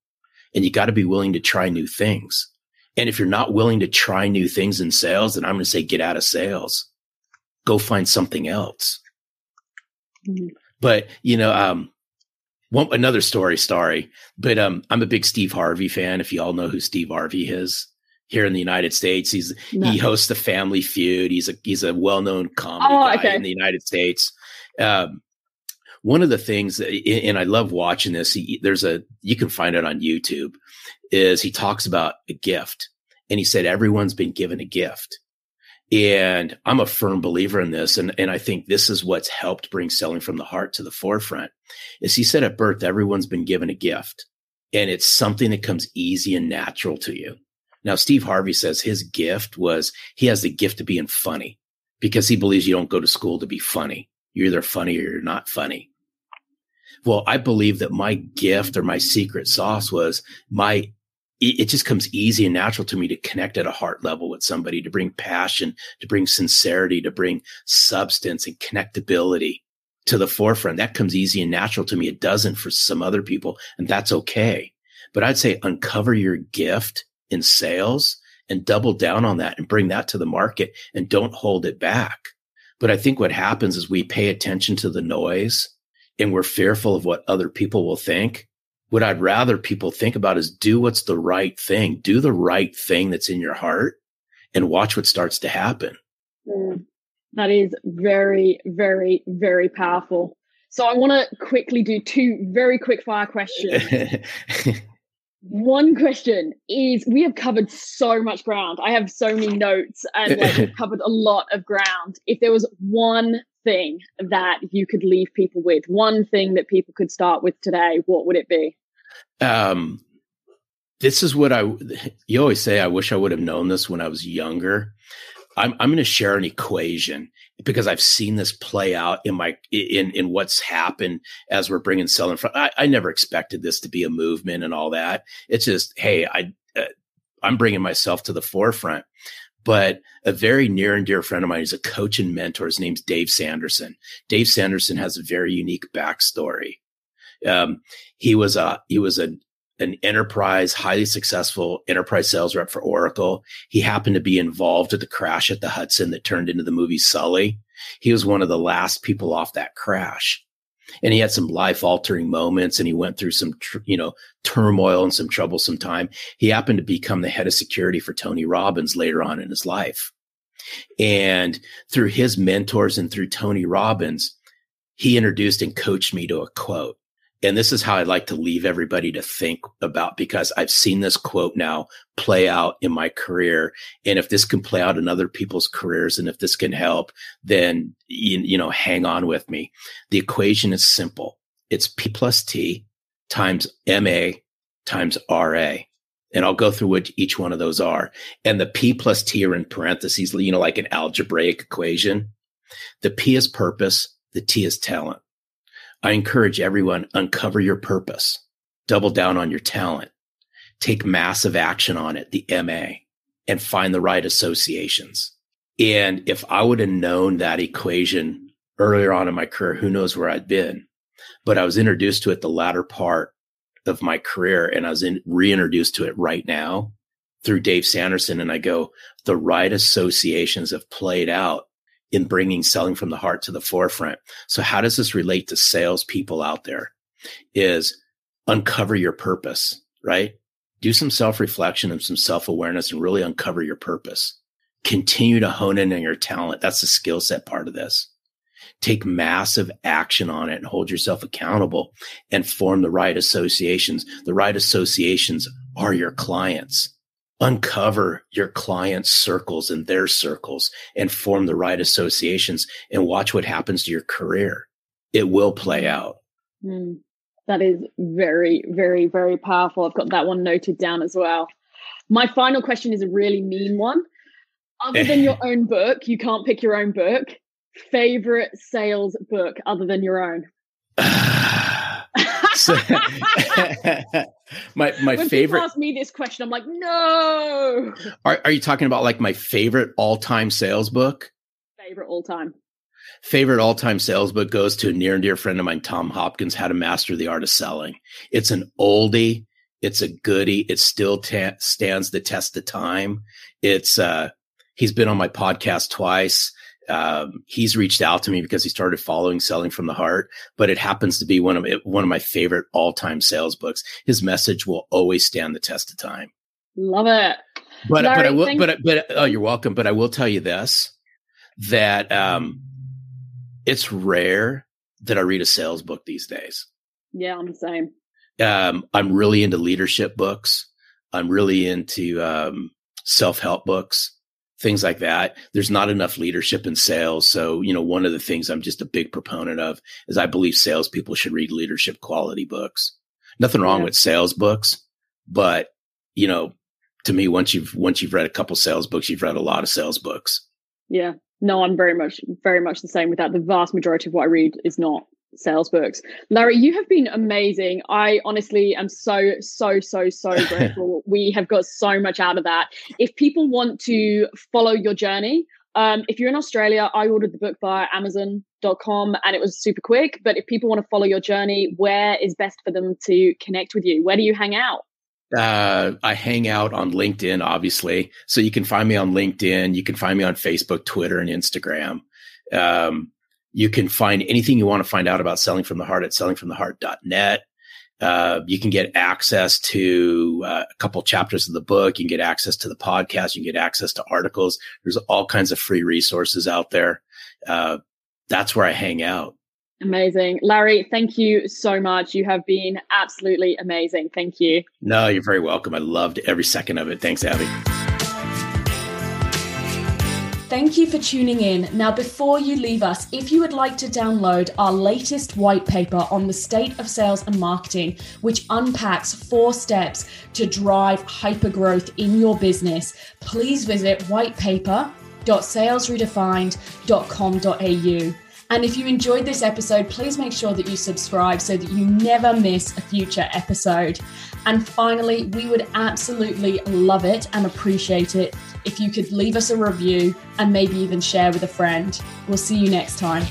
And you got to be willing to try new things. And if you're not willing to try new things in sales, then I'm going to say get out of sales. Go find something else. Mm-hmm. But you know, um, one another story, story. But um, I'm a big Steve Harvey fan. If you all know who Steve Harvey is here in the United States, he's no. he hosts the Family Feud. He's a he's a well known comedy oh, guy okay. in the United States. Um, one of the things, that, and I love watching this. He, there's a you can find it on YouTube. Is he talks about a gift, and he said everyone's been given a gift, and I'm a firm believer in this. And, and I think this is what's helped bring selling from the heart to the forefront is he said at birth, everyone's been given a gift and it's something that comes easy and natural to you. Now, Steve Harvey says his gift was he has the gift of being funny because he believes you don't go to school to be funny. You're either funny or you're not funny. Well, I believe that my gift or my secret sauce was my it just comes easy and natural to me to connect at a heart level with somebody, to bring passion, to bring sincerity, to bring substance and connectability to the forefront. That comes easy and natural to me. It doesn't for some other people, and that's okay. But I'd say uncover your gift in sales and double down on that and bring that to the market and don't hold it back. But I think what happens is we pay attention to the noise and we're fearful of what other people will think what I'd rather people think about is do what's the right thing, do the right thing that's in your heart and watch what starts to happen. Mm, that is very, very, very powerful. So I want to quickly do two very quick fire questions. One question is we have covered so much ground. I have so many notes and like we've covered a lot of ground. If there was one thing that you could leave people with, one thing that people could start with today, what would it be? Um this is what I you always say I wish I would have known this when I was younger. I'm I'm going to share an equation because I've seen this play out in my in in what's happened as we're bringing selling from. I, I never expected this to be a movement and all that. It's just hey, I uh, I'm bringing myself to the forefront. But a very near and dear friend of mine is a coach and mentor. His name's Dave Sanderson. Dave Sanderson has a very unique backstory. Um, he was a he was a an enterprise, highly successful enterprise sales rep for Oracle. He happened to be involved with the crash at the Hudson that turned into the movie Sully. He was one of the last people off that crash. And he had some life altering moments and he went through some, tr- you know, turmoil and some troublesome time. He happened to become the head of security for Tony Robbins later on in his life. And through his mentors and through Tony Robbins, he introduced and coached me to a quote and this is how I'd like to leave everybody to think about because I've seen this quote now play out in my career. And if this can play out in other people's careers and if this can help, then, you, you know, hang on with me. The equation is simple. It's P plus T times MA times RA. And I'll go through what each one of those are. And the P plus T are in parentheses, you know, like an algebraic equation. The P is purpose. The T is talent. I encourage everyone uncover your purpose, double down on your talent, take massive action on it, the MA, and find the right associations. And if I would have known that equation earlier on in my career, who knows where I'd been. But I was introduced to it the latter part of my career, and I was in, reintroduced to it right now through Dave Sanderson. And I go, the right associations have played out in bringing selling from the heart to the forefront. So how does this relate to salespeople out there? Is uncover your purpose, right? Do some self reflection and some self awareness and really uncover your purpose. Continue to hone in on your talent. That's the skill set part of this. Take massive action on it and hold yourself accountable and form the right associations. The right associations are your clients uncover your clients' circles and their circles and form the right associations and watch what happens to your career. It will play out. Mm, that is very, very, very powerful. I've got that one noted down as well. My final question is a really mean one. Other than your own book, you can't pick your own book. Favorite sales book other than your own? so, my my when favorite. ask me this question, I'm like, no. Are are you talking about like my favorite all time sales book? Favorite all time. Favorite all time sales book goes to a near and dear friend of mine, Tom Hopkins, How to Master the Art of Selling. It's an oldie. It's a goodie. It still ta- stands the test of time. It's uh, he's been on my podcast twice um, he's reached out to me because he started following selling from the heart but it happens to be one of one of my favorite all-time sales books. His message will always stand the test of time. Love it. But Larry, but i will but but oh you're welcome. But i will tell you this that um it's rare that i read a sales book these days. Yeah i'm the same. Um i'm really into leadership books. I'm really into um self-help books things like that. There's not enough leadership in sales. So, you know, one of the things I'm just a big proponent of is I believe salespeople should read leadership quality books. Nothing wrong yeah. with sales books, but you know, to me, once you've once you've read a couple sales books, you've read a lot of sales books. Yeah. No, I'm very much very much the same with that. The vast majority of what I read is not sales books. Larry, you have been amazing. I honestly am so, so, so, so grateful. we have got so much out of that. If people want to follow your journey, um, if you're in Australia, I ordered the book via Amazon.com and it was super quick. But if people want to follow your journey, where is best for them to connect with you? Where do you hang out? Uh, I hang out on LinkedIn, obviously. So you can find me on LinkedIn. You can find me on Facebook, Twitter, and Instagram. Um, you can find anything you want to find out about selling from the heart at sellingfromtheheart.net. Uh, you can get access to uh, a couple chapters of the book. You can get access to the podcast. You can get access to articles. There's all kinds of free resources out there. Uh, that's where I hang out. Amazing. Larry, thank you so much. You have been absolutely amazing. Thank you. No, you're very welcome. I loved every second of it. Thanks, Abby. Thank you for tuning in. Now, before you leave us, if you would like to download our latest white paper on the state of sales and marketing, which unpacks four steps to drive hyper growth in your business, please visit whitepaper.salesredefined.com.au. And if you enjoyed this episode, please make sure that you subscribe so that you never miss a future episode. And finally, we would absolutely love it and appreciate it if you could leave us a review and maybe even share with a friend. We'll see you next time.